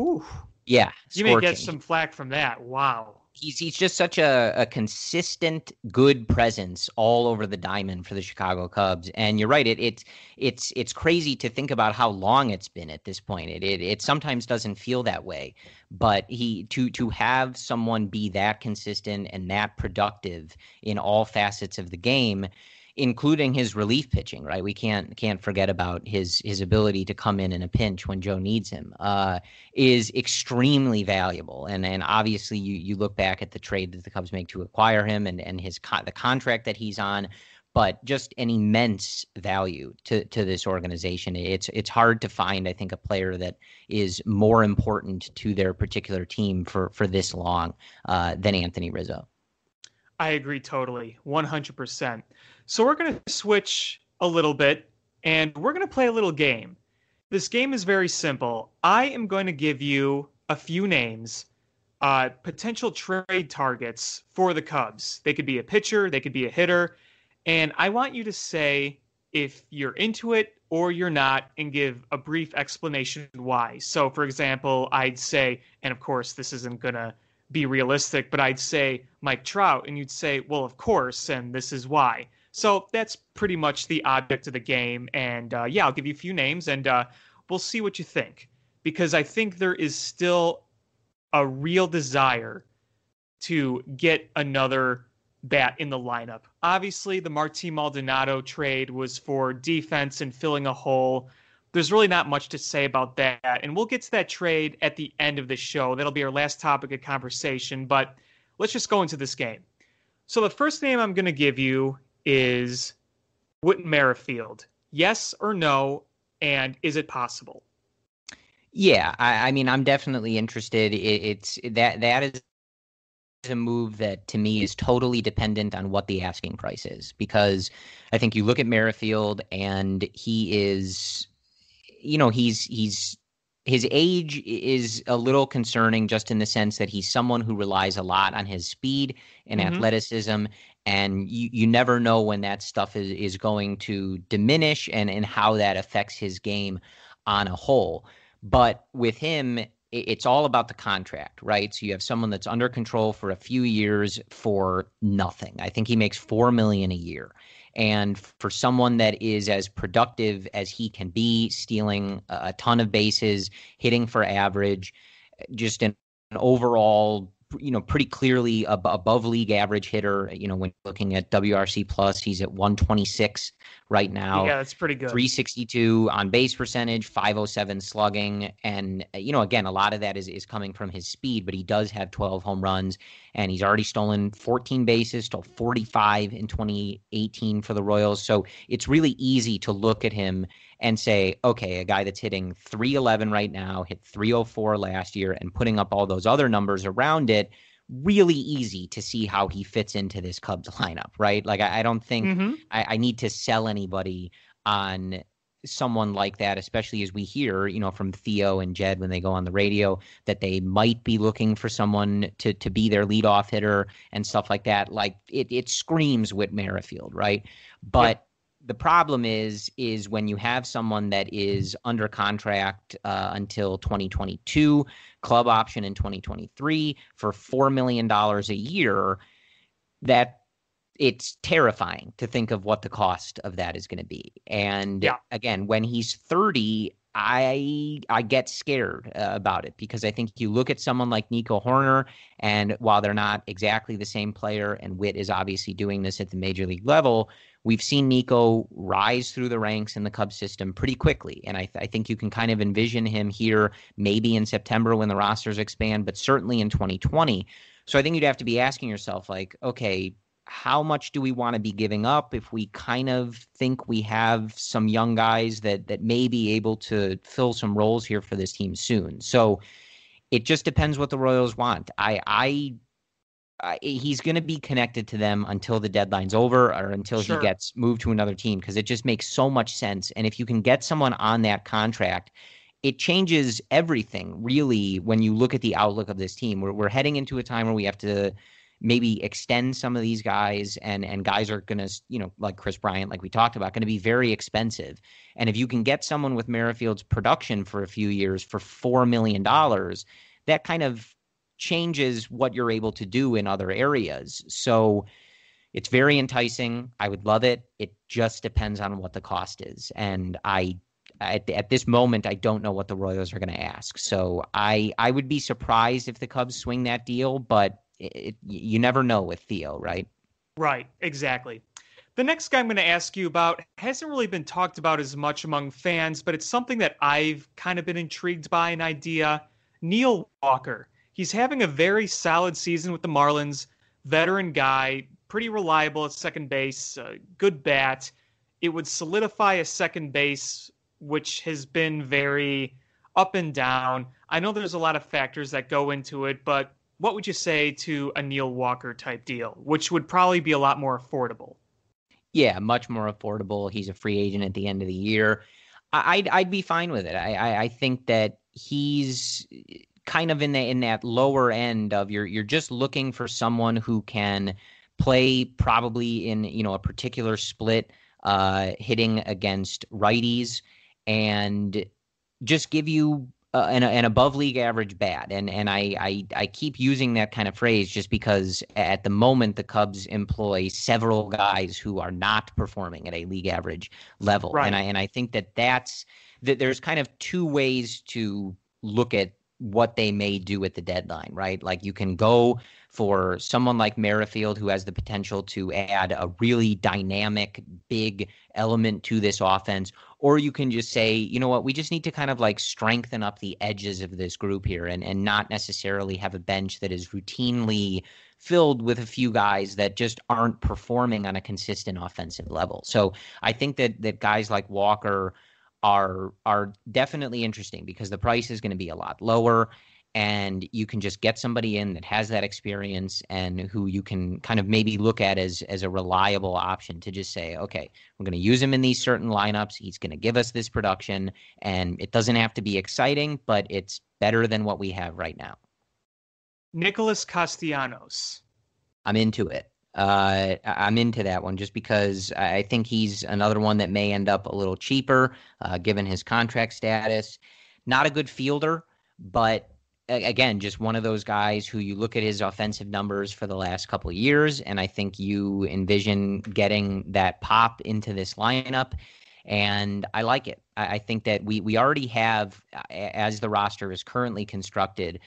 yeah, you may get some flack from that. Wow he's he's just such a, a consistent good presence all over the diamond for the Chicago Cubs. And you're right, it it's it's it's crazy to think about how long it's been at this point. It it, it sometimes doesn't feel that way, but he to to have someone be that consistent and that productive in all facets of the game including his relief pitching. Right, we can't can't forget about his his ability to come in in a pinch when Joe needs him. Uh, is extremely valuable, and and obviously you you look back at the trade that the Cubs make to acquire him, and and his the contract that he's on. But just an immense value to, to this organization. It's it's hard to find, I think, a player that is more important to their particular team for for this long uh, than Anthony Rizzo. I agree totally, one hundred percent. So we're going to switch a little bit and we're going to play a little game. This game is very simple. I am going to give you a few names, uh, potential trade targets for the Cubs. They could be a pitcher, they could be a hitter. And I want you to say if you're into it or you're not and give a brief explanation why. So, for example, I'd say, and of course, this isn't going to be realistic, but I'd say Mike Trout, and you'd say, well, of course, and this is why. So that's pretty much the object of the game. And uh, yeah, I'll give you a few names and uh, we'll see what you think. Because I think there is still a real desire to get another bat in the lineup. Obviously, the Martin Maldonado trade was for defense and filling a hole. There's really not much to say about that. And we'll get to that trade at the end of the show. That'll be our last topic of conversation. But let's just go into this game. So, the first name I'm going to give you is Whit Merrifield. Yes or no? And is it possible? Yeah, I, I mean, I'm definitely interested. It, it's that that is a move that to me is totally dependent on what the asking price is because I think you look at Merrifield and he is, you know, he's he's his age is a little concerning just in the sense that he's someone who relies a lot on his speed and mm-hmm. athleticism and you, you never know when that stuff is, is going to diminish and, and how that affects his game on a whole. But with him, it's all about the contract, right? So you have someone that's under control for a few years for nothing. I think he makes four million a year. And for someone that is as productive as he can be, stealing a ton of bases, hitting for average, just an overall you know, pretty clearly ab- above league average hitter. You know, when looking at WRC plus, he's at 126 right now. Yeah, that's pretty good. 362 on base percentage, 507 slugging, and uh, you know, again, a lot of that is is coming from his speed, but he does have 12 home runs, and he's already stolen 14 bases, stole 45 in 2018 for the Royals. So it's really easy to look at him and say, okay, a guy that's hitting 311 right now, hit 304 last year, and putting up all those other numbers around it, really easy to see how he fits into this Cubs lineup, right? Like, I, I don't think mm-hmm. I, I need to sell anybody on someone like that, especially as we hear, you know, from Theo and Jed when they go on the radio that they might be looking for someone to to be their leadoff hitter and stuff like that. Like it it screams Whit Merrifield, right? But the problem is is when you have someone that is under contract uh, until 2022 club option in 2023 for $4 million a year that it's terrifying to think of what the cost of that is going to be and yeah. again when he's 30 I I get scared uh, about it because I think you look at someone like Nico Hoerner, and while they're not exactly the same player, and Whit is obviously doing this at the major league level, we've seen Nico rise through the ranks in the Cubs system pretty quickly. And I, th- I, think you can kind of envision him here maybe in September when the rosters expand, but certainly in 2020. So I think you'd have to be asking yourself, like, okay, how much do we want to be giving up if we kind of think we have some young guys that that may be able to fill some roles here for this team soon? So it just depends what the Royals want. I I uh, he's going to be connected to them until the deadline's over or until sure. he gets moved to another team because it just makes so much sense. And if you can get someone on that contract, it changes everything really when you look at the outlook of this team. We're, we're heading into a time where we have to maybe extend some of these guys and and guys are going to you know like Kris Bryant like we talked about going to be very expensive and if you can get someone with Merrifield's production for a few years for 4 million dollars that kind of changes what you're able to do in other areas. So it's very enticing. I would love it. It just depends on what the cost is. And I at, at this moment I don't know what the Royals are going to ask. So I I would be surprised if the Cubs swing that deal, but it, you never know with Theo, right? Right, exactly. The next guy I'm going to ask you about hasn't really been talked about as much among fans, but it's something that I've kind of been intrigued by an idea. Neil Walker. He's having a very solid season with the Marlins. Veteran guy, pretty reliable at second base, uh, good bat. It would solidify a second base, which has been very up and down. I know there's a lot of factors that go into it, but what would you say to a Neil Walker type deal, which would probably be a lot more affordable? Yeah, much more affordable. He's a free agent at the end of the year. I'd I'd be fine with it. I I, I think that he's kind of in the in that lower end of you're you're just looking for someone who can play probably in you know a particular split uh, hitting against righties and just give you uh, an, an above league average bat. And and I, I I keep using that kind of phrase just because at the moment the Cubs employ several guys who are not performing at a league average level. Right. And I and I think that that's that there's kind of two ways to look at what they may do at the deadline, right? Like you can go for someone like Merrifield who has the potential to add a really dynamic, big element to this offense, or you can just say, you know what, we just need to kind of like strengthen up the edges of this group here and, and not necessarily have a bench that is routinely filled with a few guys that just aren't performing on a consistent offensive level. So I think that that guys like Walker are are definitely interesting because the price is going to be a lot lower and you can just get somebody in that has that experience and who you can kind of maybe look at as as a reliable option to just say okay we're going to use him in these certain lineups. He's going to give us this production and it doesn't have to be exciting but it's better than what we have right now. Nicholas Castellanos. I'm into it uh, I'm into that one just because I think he's another one that may end up a little cheaper uh, given his contract status. Not a good fielder, but again, just one of those guys who you look at his offensive numbers for the last couple of years, and I think you envision getting that pop into this lineup. And I like it. I think that we we already have, as the roster is currently constructed,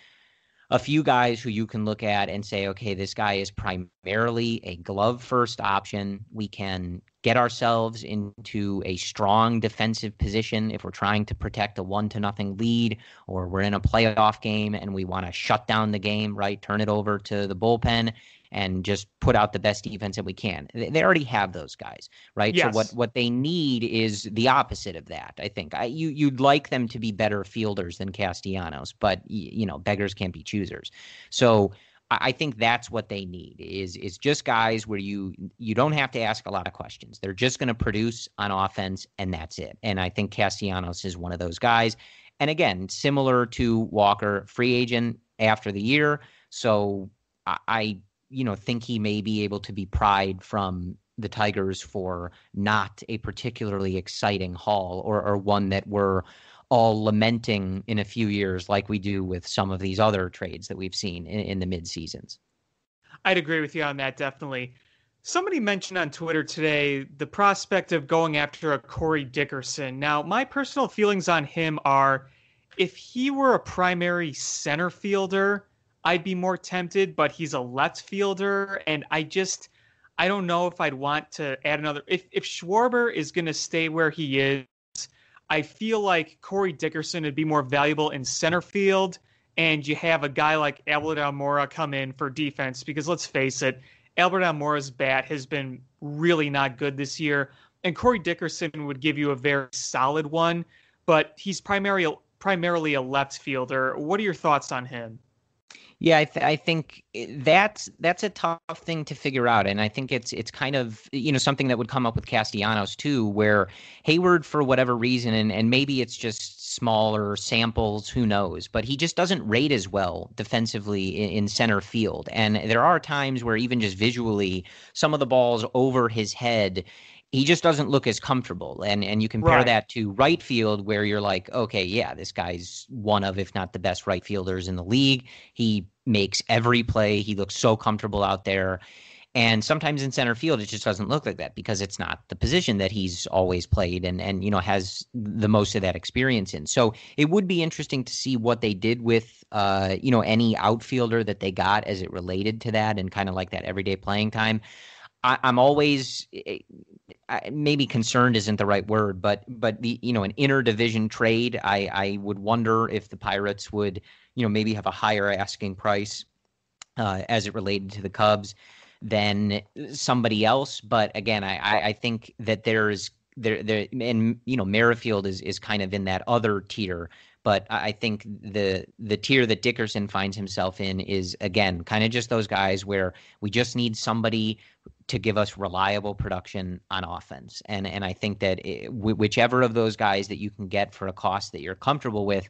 a few guys who you can look at and say, okay, this guy is primarily a glove first option. We can get ourselves into a strong defensive position if we're trying to protect a one to nothing lead or we're in a playoff game and we want to shut down the game, right? Turn it over to the bullpen and just put out the best defense that we can. They already have those guys, right? Yes. So what what they need is the opposite of that. I think I, you you'd like them to be better fielders than Castellanos, but you know beggars can't be choosers. So I think that's what they need is is just guys where you you don't have to ask a lot of questions. They're just going to produce on offense and that's it. And I think Castellanos is one of those guys. And again, similar to Walker, free agent after the year. So I, I you know think he may be able to be pried from the Tigers for not a particularly exciting haul or or one that we're all lamenting in a few years like we do with some of these other trades that we've seen in, in the mid seasons. I'd agree with you on that definitely. Somebody mentioned on Twitter today the prospect of going after a Corey Dickerson. Now, my personal feelings on him are if he were a primary center fielder, I'd be more tempted, but he's a left fielder, and I just I don't know if I'd want to add another. If if Schwarber is going to stay where he is, I feel like Corey Dickerson would be more valuable in center field, and you have a guy like Albert Almora come in for defense because let's face it, Albert Almora's bat has been really not good this year, and Corey Dickerson would give you a very solid one, but he's primarily primarily a left fielder. What are your thoughts on him? Yeah, I, th- I think eh, that's that's a tough thing to figure out, and I think it's it's kind of you know something that would come up with Castellanos too, where Heyward for whatever reason, and and maybe it's just smaller samples, who knows, but he just doesn't rate as well defensively in, in center field, and there are times where even just visually, some of the balls over his head he just doesn't look as comfortable. And and you compare Right. that to right field where you're like, okay, yeah, this guy's one of, if not the best right fielders in the league. He makes every play. He looks so comfortable out there. And sometimes in center field, it just doesn't look like that because it's not the position that he's always played and, and you know has the most of that experience in. So it would be interesting to see what they did with uh, you know any outfielder that they got as it related to that and kind of like that everyday playing time. I, I'm always eh, maybe concerned isn't the right word, but but the you know an interdivision trade, I I would wonder if the Pirates would you know maybe have a higher asking price uh, as it related to the Cubs than somebody else. But again, I I, I think that there's there there and you know Merrifield is is kind of in that other tier. But I think the the tier that Dickerson finds himself in is again kind of just those guys where we just need somebody to give us reliable production on offense. And and I think that it, whichever of those guys that you can get for a cost that you're comfortable with,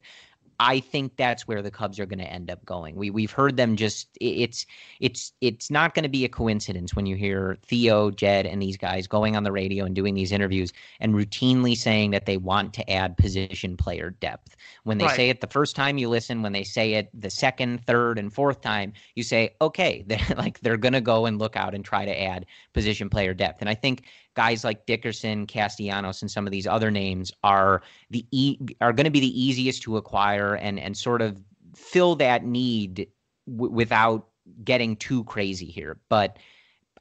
I think that's where the Cubs are going to end up going. We we've heard them just it's it's it's not going to be a coincidence when you hear Theo, Jed, and these guys going on the radio and doing these interviews and routinely saying that they want to add position player depth. When they right. say it the first time you listen, when they say it the second, third, and fourth time, you say, okay, they're like they're going to go and look out and try to add position player depth. And I think guys like Dickerson, Castellanos, and some of these other names are the e- are going to be the easiest to acquire and and sort of fill that need w- without getting too crazy here. But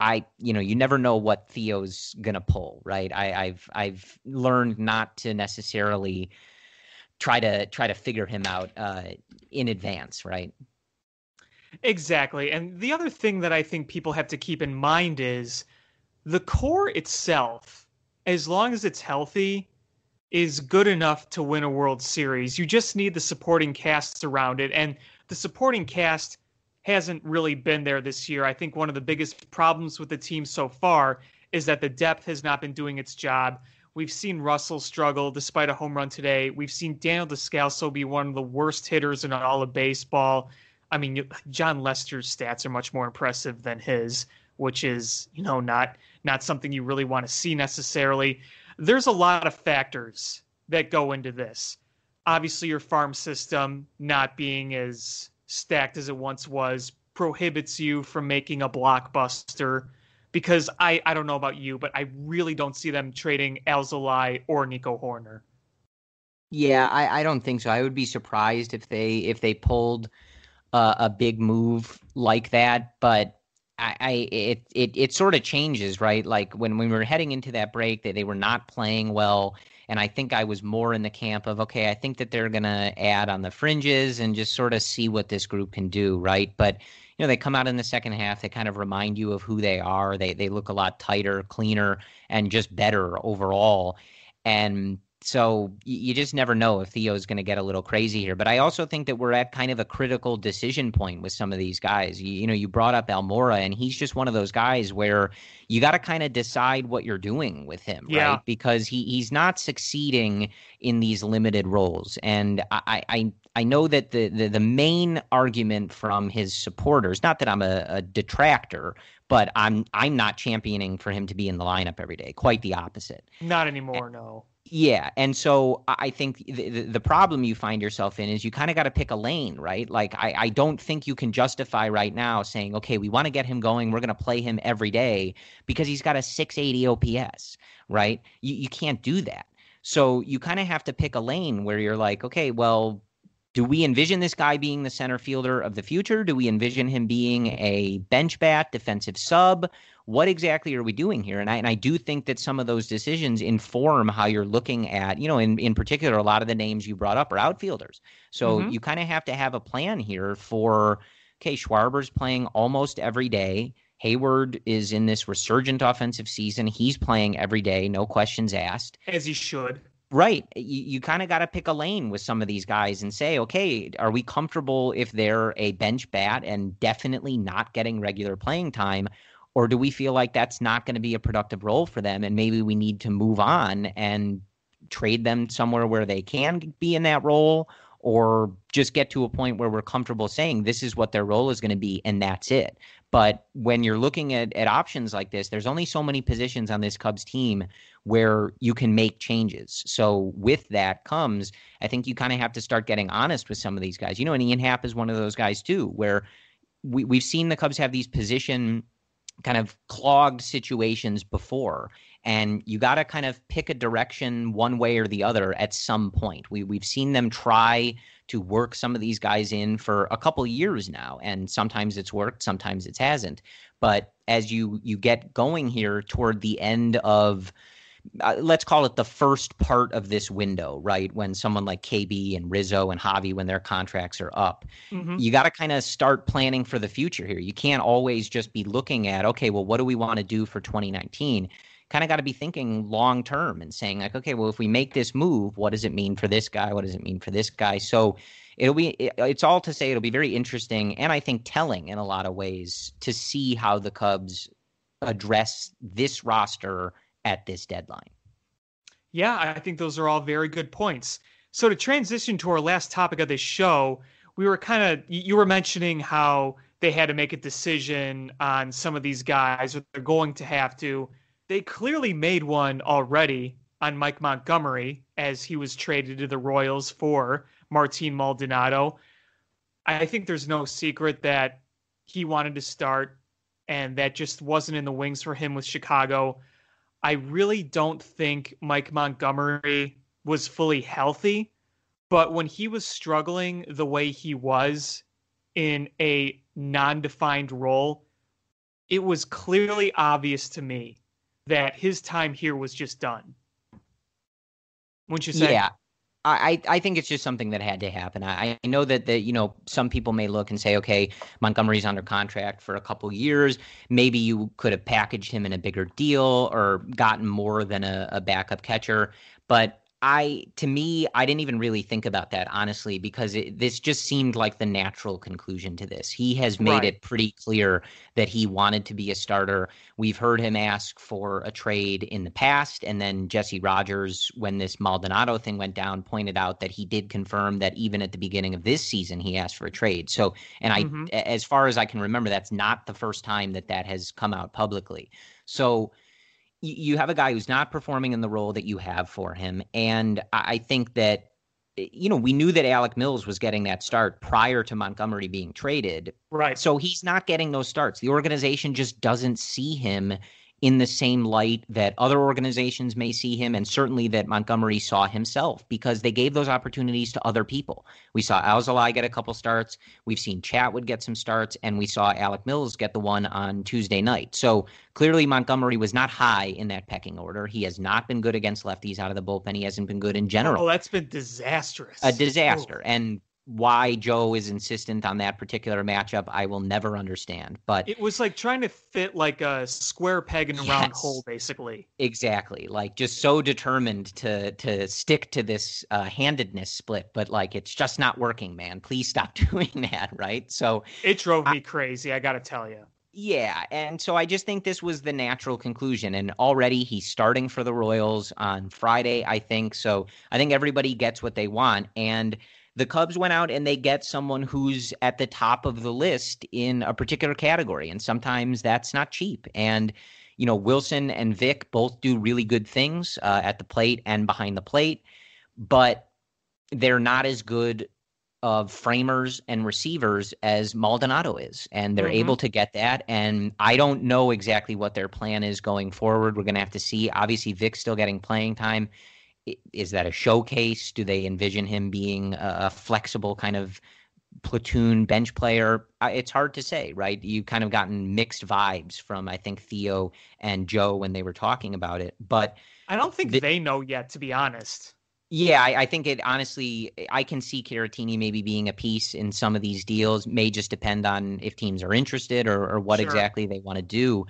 I, you know, you never know what Theo's gonna pull, right? I, I've I've learned not to necessarily try to try to figure him out uh, in advance, right? Exactly. And the other thing that I think people have to keep in mind is the core itself, as long as it's healthy, is good enough to win a World Series. You just need the supporting cast around it. And the supporting cast hasn't really been there this year. I think one of the biggest problems with the team so far is that the depth has not been doing its job. We've seen Russell struggle despite a home run today. We've seen Daniel Descalso be one of the worst hitters in all of baseball. I mean, Jon Lester's stats are much more impressive than his, which is, you know, not not something you really want to see necessarily. There's a lot of factors that go into this. Obviously, your farm system not being as stacked as it once was prohibits you from making a blockbuster because I, I don't know about you, but I really don't see them trading Alzolay or Nico Hoerner. Yeah, I, I don't think so. I would be surprised if they if they pulled uh, a big move like that, but I, I it, it it sort of changes, right? Like when, when we were heading into that break, that they, they were not playing well. And I think I was more in the camp of, okay, I think that they're to add on the fringes and just sort of see what this group can do, right? But, you know, they come out in the second half, they kind of remind you of who they are. They, they look a lot tighter, cleaner, and just better overall. And so you just never know if Theo's going to get a little crazy here. But I also think that we're at kind of a critical decision point with some of these guys. You, you know, you brought up Almora, and he's just one of those guys where you got to kind of decide what you're doing with him, yeah. right? Because he he's not succeeding in these limited roles. And I I, I know that the, the, the main argument from his supporters, not that I'm a, a detractor, but I'm I'm not championing for him to be in the lineup every day. Quite the opposite. Not anymore, and, no yeah, and so I think the, the problem you find yourself in is you kind of got to pick a lane, right? Like I, I don't think you can justify right now saying, okay, we want to get him going, we're going to play him every day because he's got a 680 OPS, right? You you can't do that. So you kind of have to pick a lane where you're like, okay, well, do we envision this guy being the center fielder of the future? Do we envision him being a bench bat, defensive sub? What exactly are we doing here? And I, and I do think that some of those decisions inform how you're looking at, you know, in, in particular, a lot of the names you brought up are outfielders. So mm-hmm. you kind of have to have a plan here for, okay, Schwarber's playing almost every day. Heyward is in this resurgent offensive season. He's playing every day, no questions asked. As he should. Right. You, you kind of got to pick a lane with some of these guys and say, okay, are we comfortable if they're a bench bat and definitely not getting regular playing time? Or do we feel like that's not going to be a productive role for them and maybe we need to move on and trade them somewhere where they can be in that role or just get to a point where we're comfortable saying this is what their role is going to be and that's it. But when you're looking at, at options like this, there's only so many positions on this Cubs team where you can make changes. So with that comes, I think you kind of have to start getting honest with some of these guys. You know, and Ian Happ is one of those guys too, where we, we've seen the Cubs have these position kind of clogged situations before and you got to kind of pick a direction one way or the other at some point. We, we've seen them try to work some of these guys in for a couple years now and sometimes it's worked sometimes it hasn't. But as you you get going here toward the end of uh, let's call it the first part of this window, right? When someone like KB and Rizzo and Javi, when their contracts are up, mm-hmm. you got to kind of start planning for the future here. You can't always just be looking at, okay, well, what do we want to do for 2019? Kind of got to be thinking long term and saying, like, okay, well, if we make this move, what does it mean for this guy? What does it mean for this guy? So it'll be, it's all to say it'll be very interesting and I think telling in a lot of ways to see how the Cubs address this roster at this deadline. Yeah, I think those are all very good points. So to transition to our last topic of this show, we were kind of you were mentioning how they had to make a decision on some of these guys, or they're going to have to. They clearly made one already on Mike Montgomery as he was traded to the Royals for Martin Maldonado. I think there's no secret that he wanted to start, and that just wasn't in the wings for him with Chicago. I really don't think Mike Montgomery was fully healthy, but when he was struggling the way he was in a non defined role, it was clearly obvious to me that his time here was just done. Wouldn't you say? Yeah. I, I think it's just something that had to happen. I, I know that the you know some people may look and say, okay, Montgomery's under contract for a couple years. Maybe you could have packaged him in a bigger deal or gotten more than a, a backup catcher. But I to me, I didn't even really think about that honestly because it, this just seemed like the natural conclusion to this. He has made right. it pretty clear that he wanted to be a starter. We've heard him ask for a trade in the past, and then Jesse Rogers, when this Maldonado thing went down, pointed out that he did confirm that even at the beginning of this season he asked for a trade. So, and I, mm-hmm. as far as I can remember, that's not the first time that that has come out publicly. So you have a guy who's not performing in the role that you have for him. And I think that, you know, we knew that Alec Mills was getting that start prior to Montgomery being traded. Right. So he's not getting those starts. The organization just doesn't see him in the same light that other organizations may see him, and certainly that Montgomery saw himself because they gave those opportunities to other people. We saw Alzolay get a couple starts. We've seen Chatwood get some starts, and we saw Alec Mills get the one on Tuesday night. So clearly, Montgomery was not high in that pecking order. He has not been good against lefties out of the bullpen. He hasn't been good in general. Oh, that's been disastrous. A disaster. Oh. And why Joe is insistent on that particular matchup, I will never understand. But it was like trying to fit like a square peg in a yes, round hole, basically. Exactly, like just so determined to to stick to this uh, handedness split, but like it's just not working, man. Please stop doing that, right? So it drove me crazy. I got to tell you. Yeah, and so I just think this was the natural conclusion. And already he's starting for the Royals on Friday, I think. So I think everybody gets what they want, and the Cubs went out and they get someone who's at the top of the list in a particular category. And sometimes that's not cheap. And, you know, Wilson and Vic both do really good things uh, at the plate and behind the plate, but they're not as good of framers and receivers as Maldonado is. And they're mm-hmm. able to get that. And I don't know exactly what their plan is going forward. We're going to have to see. Obviously, Vic's still getting playing time is that a showcase? Do they envision him being a flexible kind of platoon bench player? It's hard to say, right? You've kind of gotten mixed vibes from I think Theo and Joe when they were talking about it, but I don't think the, they know yet, to be honest. Yeah, I, I, think it honestly. I can see Caratini maybe being a piece in some of these deals. May just depend on if teams are interested or, or what sure. exactly they want to do.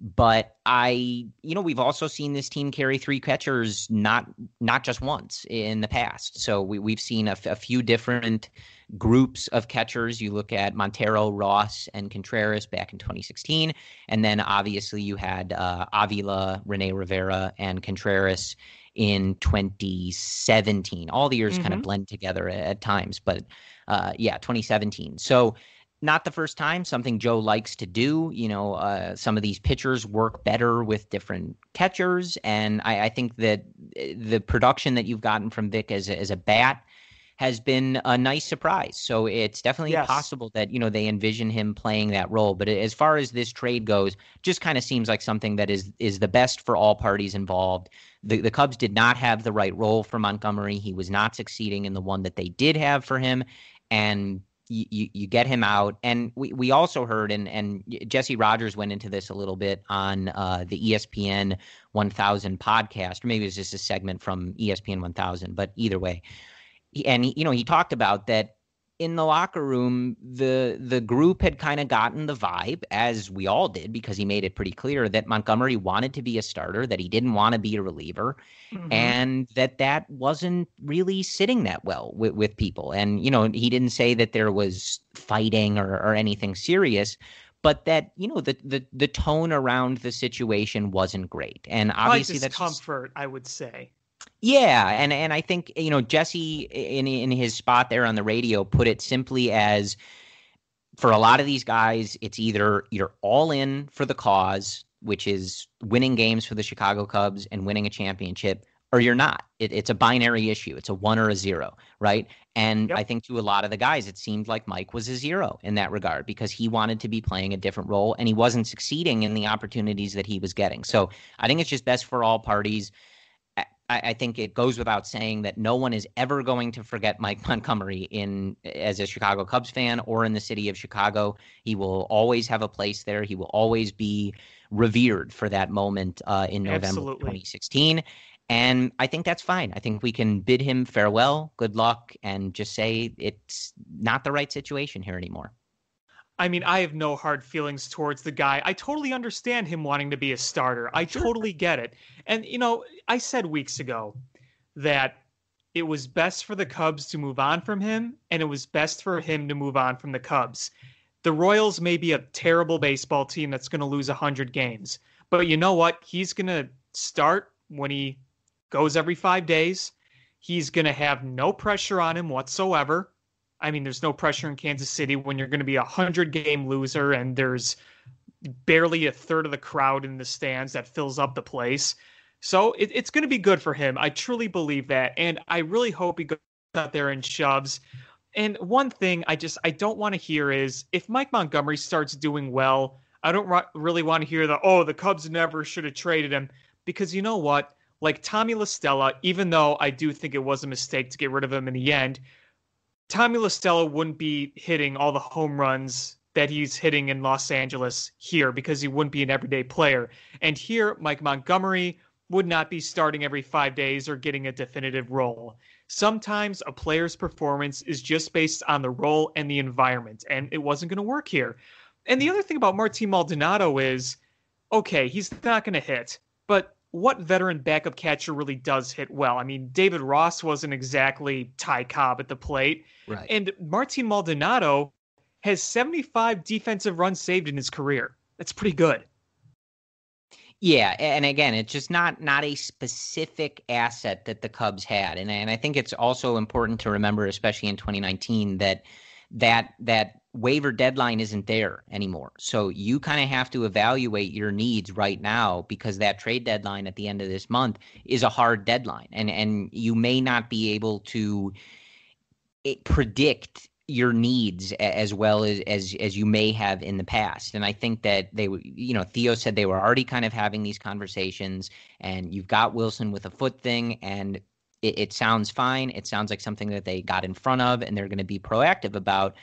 But I, you know, we've also seen this team carry three catchers not not just once in the past. So we we've seen a, a few different groups of catchers. You look at Montero, Ross, and Contreras back in 2016, and then obviously you had uh, Avila, Rene Rivera, and Contreras in 2017. All the years mm-hmm. kind of blend together at, at times, but uh, yeah, 2017. So not the first time, something Joe likes to do. You know, uh, some of these pitchers work better with different catchers. And I, I, think that uh, the production that you've gotten from Vic as a, as a bat has been a nice surprise. So it's definitely yes. possible that, you know, they envision him playing that role. But as far as this trade goes, just kind of seems like something that is is the best for all parties involved. The, the Cubs did not have the right role for Montgomery. He was not succeeding in the one that they did have for him. And you, you, get him out. And we, we also heard, and, and Jesse Rogers went into this a little bit on uh, the ESPN 1000 podcast, or maybe it was just a segment from ESPN 1000, but either way. And, you know, he talked about that in the locker room, the the group had kind of gotten the vibe, as we all did, because he made it pretty clear that Montgomery wanted to be a starter, that he didn't want to be a reliever, mm-hmm. and that that wasn't really sitting that well with, with people. And you know, he didn't say that there was fighting or, or anything serious, but that you know the the the tone around the situation wasn't great. And obviously, that's comfort, I would say. Yeah, and and I think you know Jesse in in his spot there on the radio put it simply as for a lot of these guys, it's either you're all in for the cause, which is winning games for the Chicago Cubs and winning a championship, or you're not. It, it's a binary issue. It's a one or a zero, right? And yep. I think to a lot of the guys, it seemed like Mike was a zero in that regard because he wanted to be playing a different role and he wasn't succeeding in the opportunities that he was getting. So I think it's just best for all parties. I, I, think it goes without saying that no one is ever going to forget Mike Montgomery in as a Chicago Cubs fan or in the city of Chicago. He will always have a place there. He will always be revered for that moment uh, in November Absolutely. 2016. And I think that's fine. I think we can bid him farewell, good luck, and just say it's not the right situation here anymore. I mean, I have no hard feelings towards the guy. I totally understand him wanting to be a starter. I sure. totally get it. And, you know, I said weeks ago that it was best for the Cubs to move on from him, and it was best for him to move on from the Cubs. The Royals may be a terrible baseball team that's going to lose 100 games, but you know what? He's going to start when he goes every five days. He's going to have no pressure on him whatsoever. I mean, there's no pressure in Kansas City when you're going to be a hundred game loser and there's barely a third of the crowd in the stands that fills up the place. So it, it's going to be good for him. I truly believe that, and I really hope he goes out there and shoves. And one thing I just I don't want to hear is if Mike Montgomery starts doing well, I don't ro- really want to hear the oh the Cubs never should have traded him because you know what? Like Tommy La Stella, even though I do think it was a mistake to get rid of him in the end, Tommy La Stella wouldn't be hitting all the home runs that he's hitting in Los Angeles here because he wouldn't be an everyday player. And here, Mike Montgomery would not be starting every five days or getting a definitive role. Sometimes a player's performance is just based on the role and the environment, and it wasn't going to work here. And the other thing about Martin Maldonado is okay, he's not going to hit, but what veteran backup catcher really does hit well? I mean, David Ross wasn't exactly Ty Cobb at the plate. Right. And Martin Maldonado has 75 defensive runs saved in his career. That's pretty good. Yeah, and again, it's just not not a specific asset that the Cubs had, and and I think it's also important to remember, especially in 2019, that that that waiver deadline isn't there anymore. So you kind of have to evaluate your needs right now because that trade deadline at the end of this month is a hard deadline. And and you may not be able to eh, predict your needs as well as, as as you may have in the past. And i think that they you know theo said they were already kind of having these conversations and you've got Willson with a foot thing and it, it sounds fine. It sounds like something that they got in front of and they're going to be proactive about.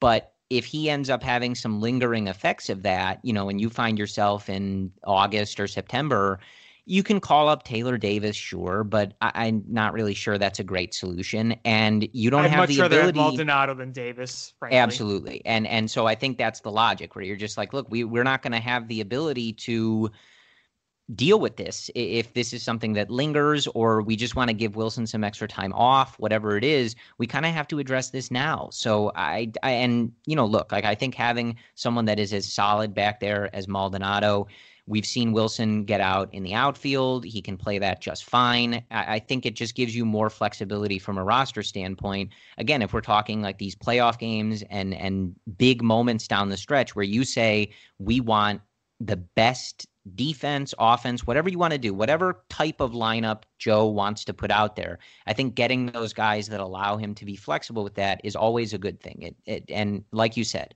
But if he ends up having some lingering effects of that, you know, and you find yourself in August or September, you can call up Taylor Davis, sure, but I, am not really sure that's a great solution. And you don't I'd have much the rather ability. Have Maldonado than Davis, frankly. Absolutely, and and so I think that's the logic where you're just like, look, we we're not going to have the ability to deal with this if this is something that lingers or we just want to give Willson some extra time off whatever it is we kind of have to address this now so I, I and you know look like I think having someone that is as solid back there as Maldonado We've seen Willson get out in the outfield. He can play that just fine. I, I, think it just gives you more flexibility from a roster standpoint. Again, if we're talking like these playoff games and and big moments down the stretch where you say we want the best defense, offense, whatever you want to do, whatever type of lineup Joe wants to put out there. I think getting those guys that allow him to be flexible with that is always a good thing. It, it and like you said,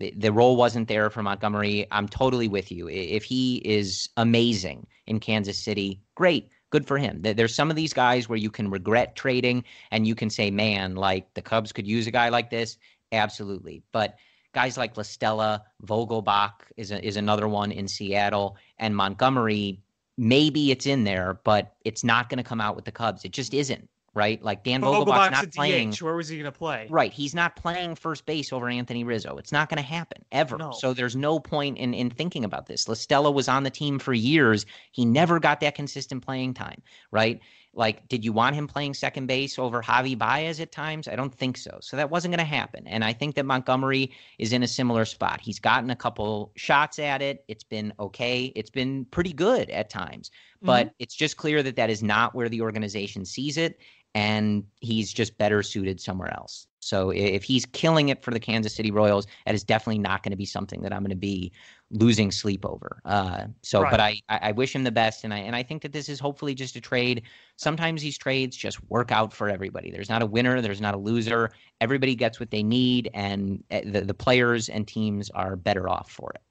the, the role wasn't there for Montgomery. I'm totally with you. If he is amazing in Kansas City, great. Good for him. There's some of these guys where you can regret trading and you can say, man, like the Cubs could use a guy like this. Absolutely. But guys like La Stella, Vogelbach is a, is another one in Seattle, and Montgomery. Maybe it's in there, but it's not going to come out with the Cubs. It just isn't right? Like Dan Vogelbach's, Vogelbach's not playing. DH. Where was he going to play? Right, he's not playing first base over Anthony Rizzo. It's not going to happen ever. No. So there's no point in in thinking about this. La Stella was on the team for years. He never got that consistent playing time, right? Like, did you want him playing second base over Javi Baez at times? I don't think so. So that wasn't going to happen. And I think that Montgomery is in a similar spot. He's gotten a couple shots at it. It's been okay. It's been pretty good at times. But mm-hmm. it's just clear that that is not where the organization sees it. And he's just better suited somewhere else. So if he's killing it for the Kansas City Royals, that is definitely not going to be something that I'm going to be losing sleep over. Uh, so, right. but I, I wish him the best, and I and I think that this is hopefully just a trade. Sometimes these trades just work out for everybody. There's not a winner, there's not a loser. Everybody gets what they need, and eh, the the players and teams are better off for it.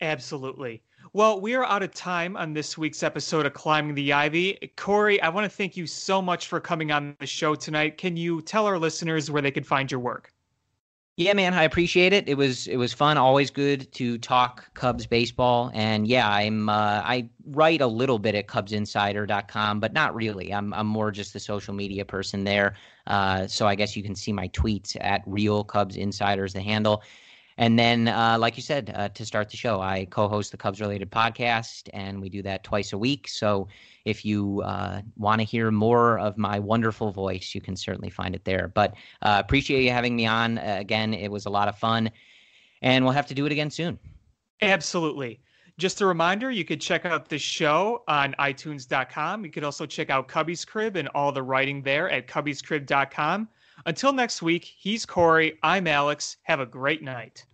Absolutely. Well, we are out of time on this week's episode of Climbing the Ivy. Corey, I want to thank you so much for coming on the show tonight. Can you tell our listeners where they can find your work? Yeah, man, I appreciate it. It was it was fun. Always good to talk Cubs baseball. And yeah, I'm uh, I write a little bit at CubsInsider.com, but not really. I'm I'm more just the social media person there. Uh, so I guess you can see my tweets at Real Cubs Insiders, the handle. And then, uh, like you said, uh, to start the show, I co-host the Cubs related podcast, and we do that twice a week. So if you uh, want to hear more of my wonderful voice, you can certainly find it there. But uh, appreciate you having me on uh, again. It was a lot of fun, and we'll have to do it again soon. Absolutely. Just a reminder, you could check out the show on iTunes.com. You could also check out Cubbies Crib and all the writing there at cubbiescrib.com. Until next week, he's Corey. I'm Alex. Have a great night.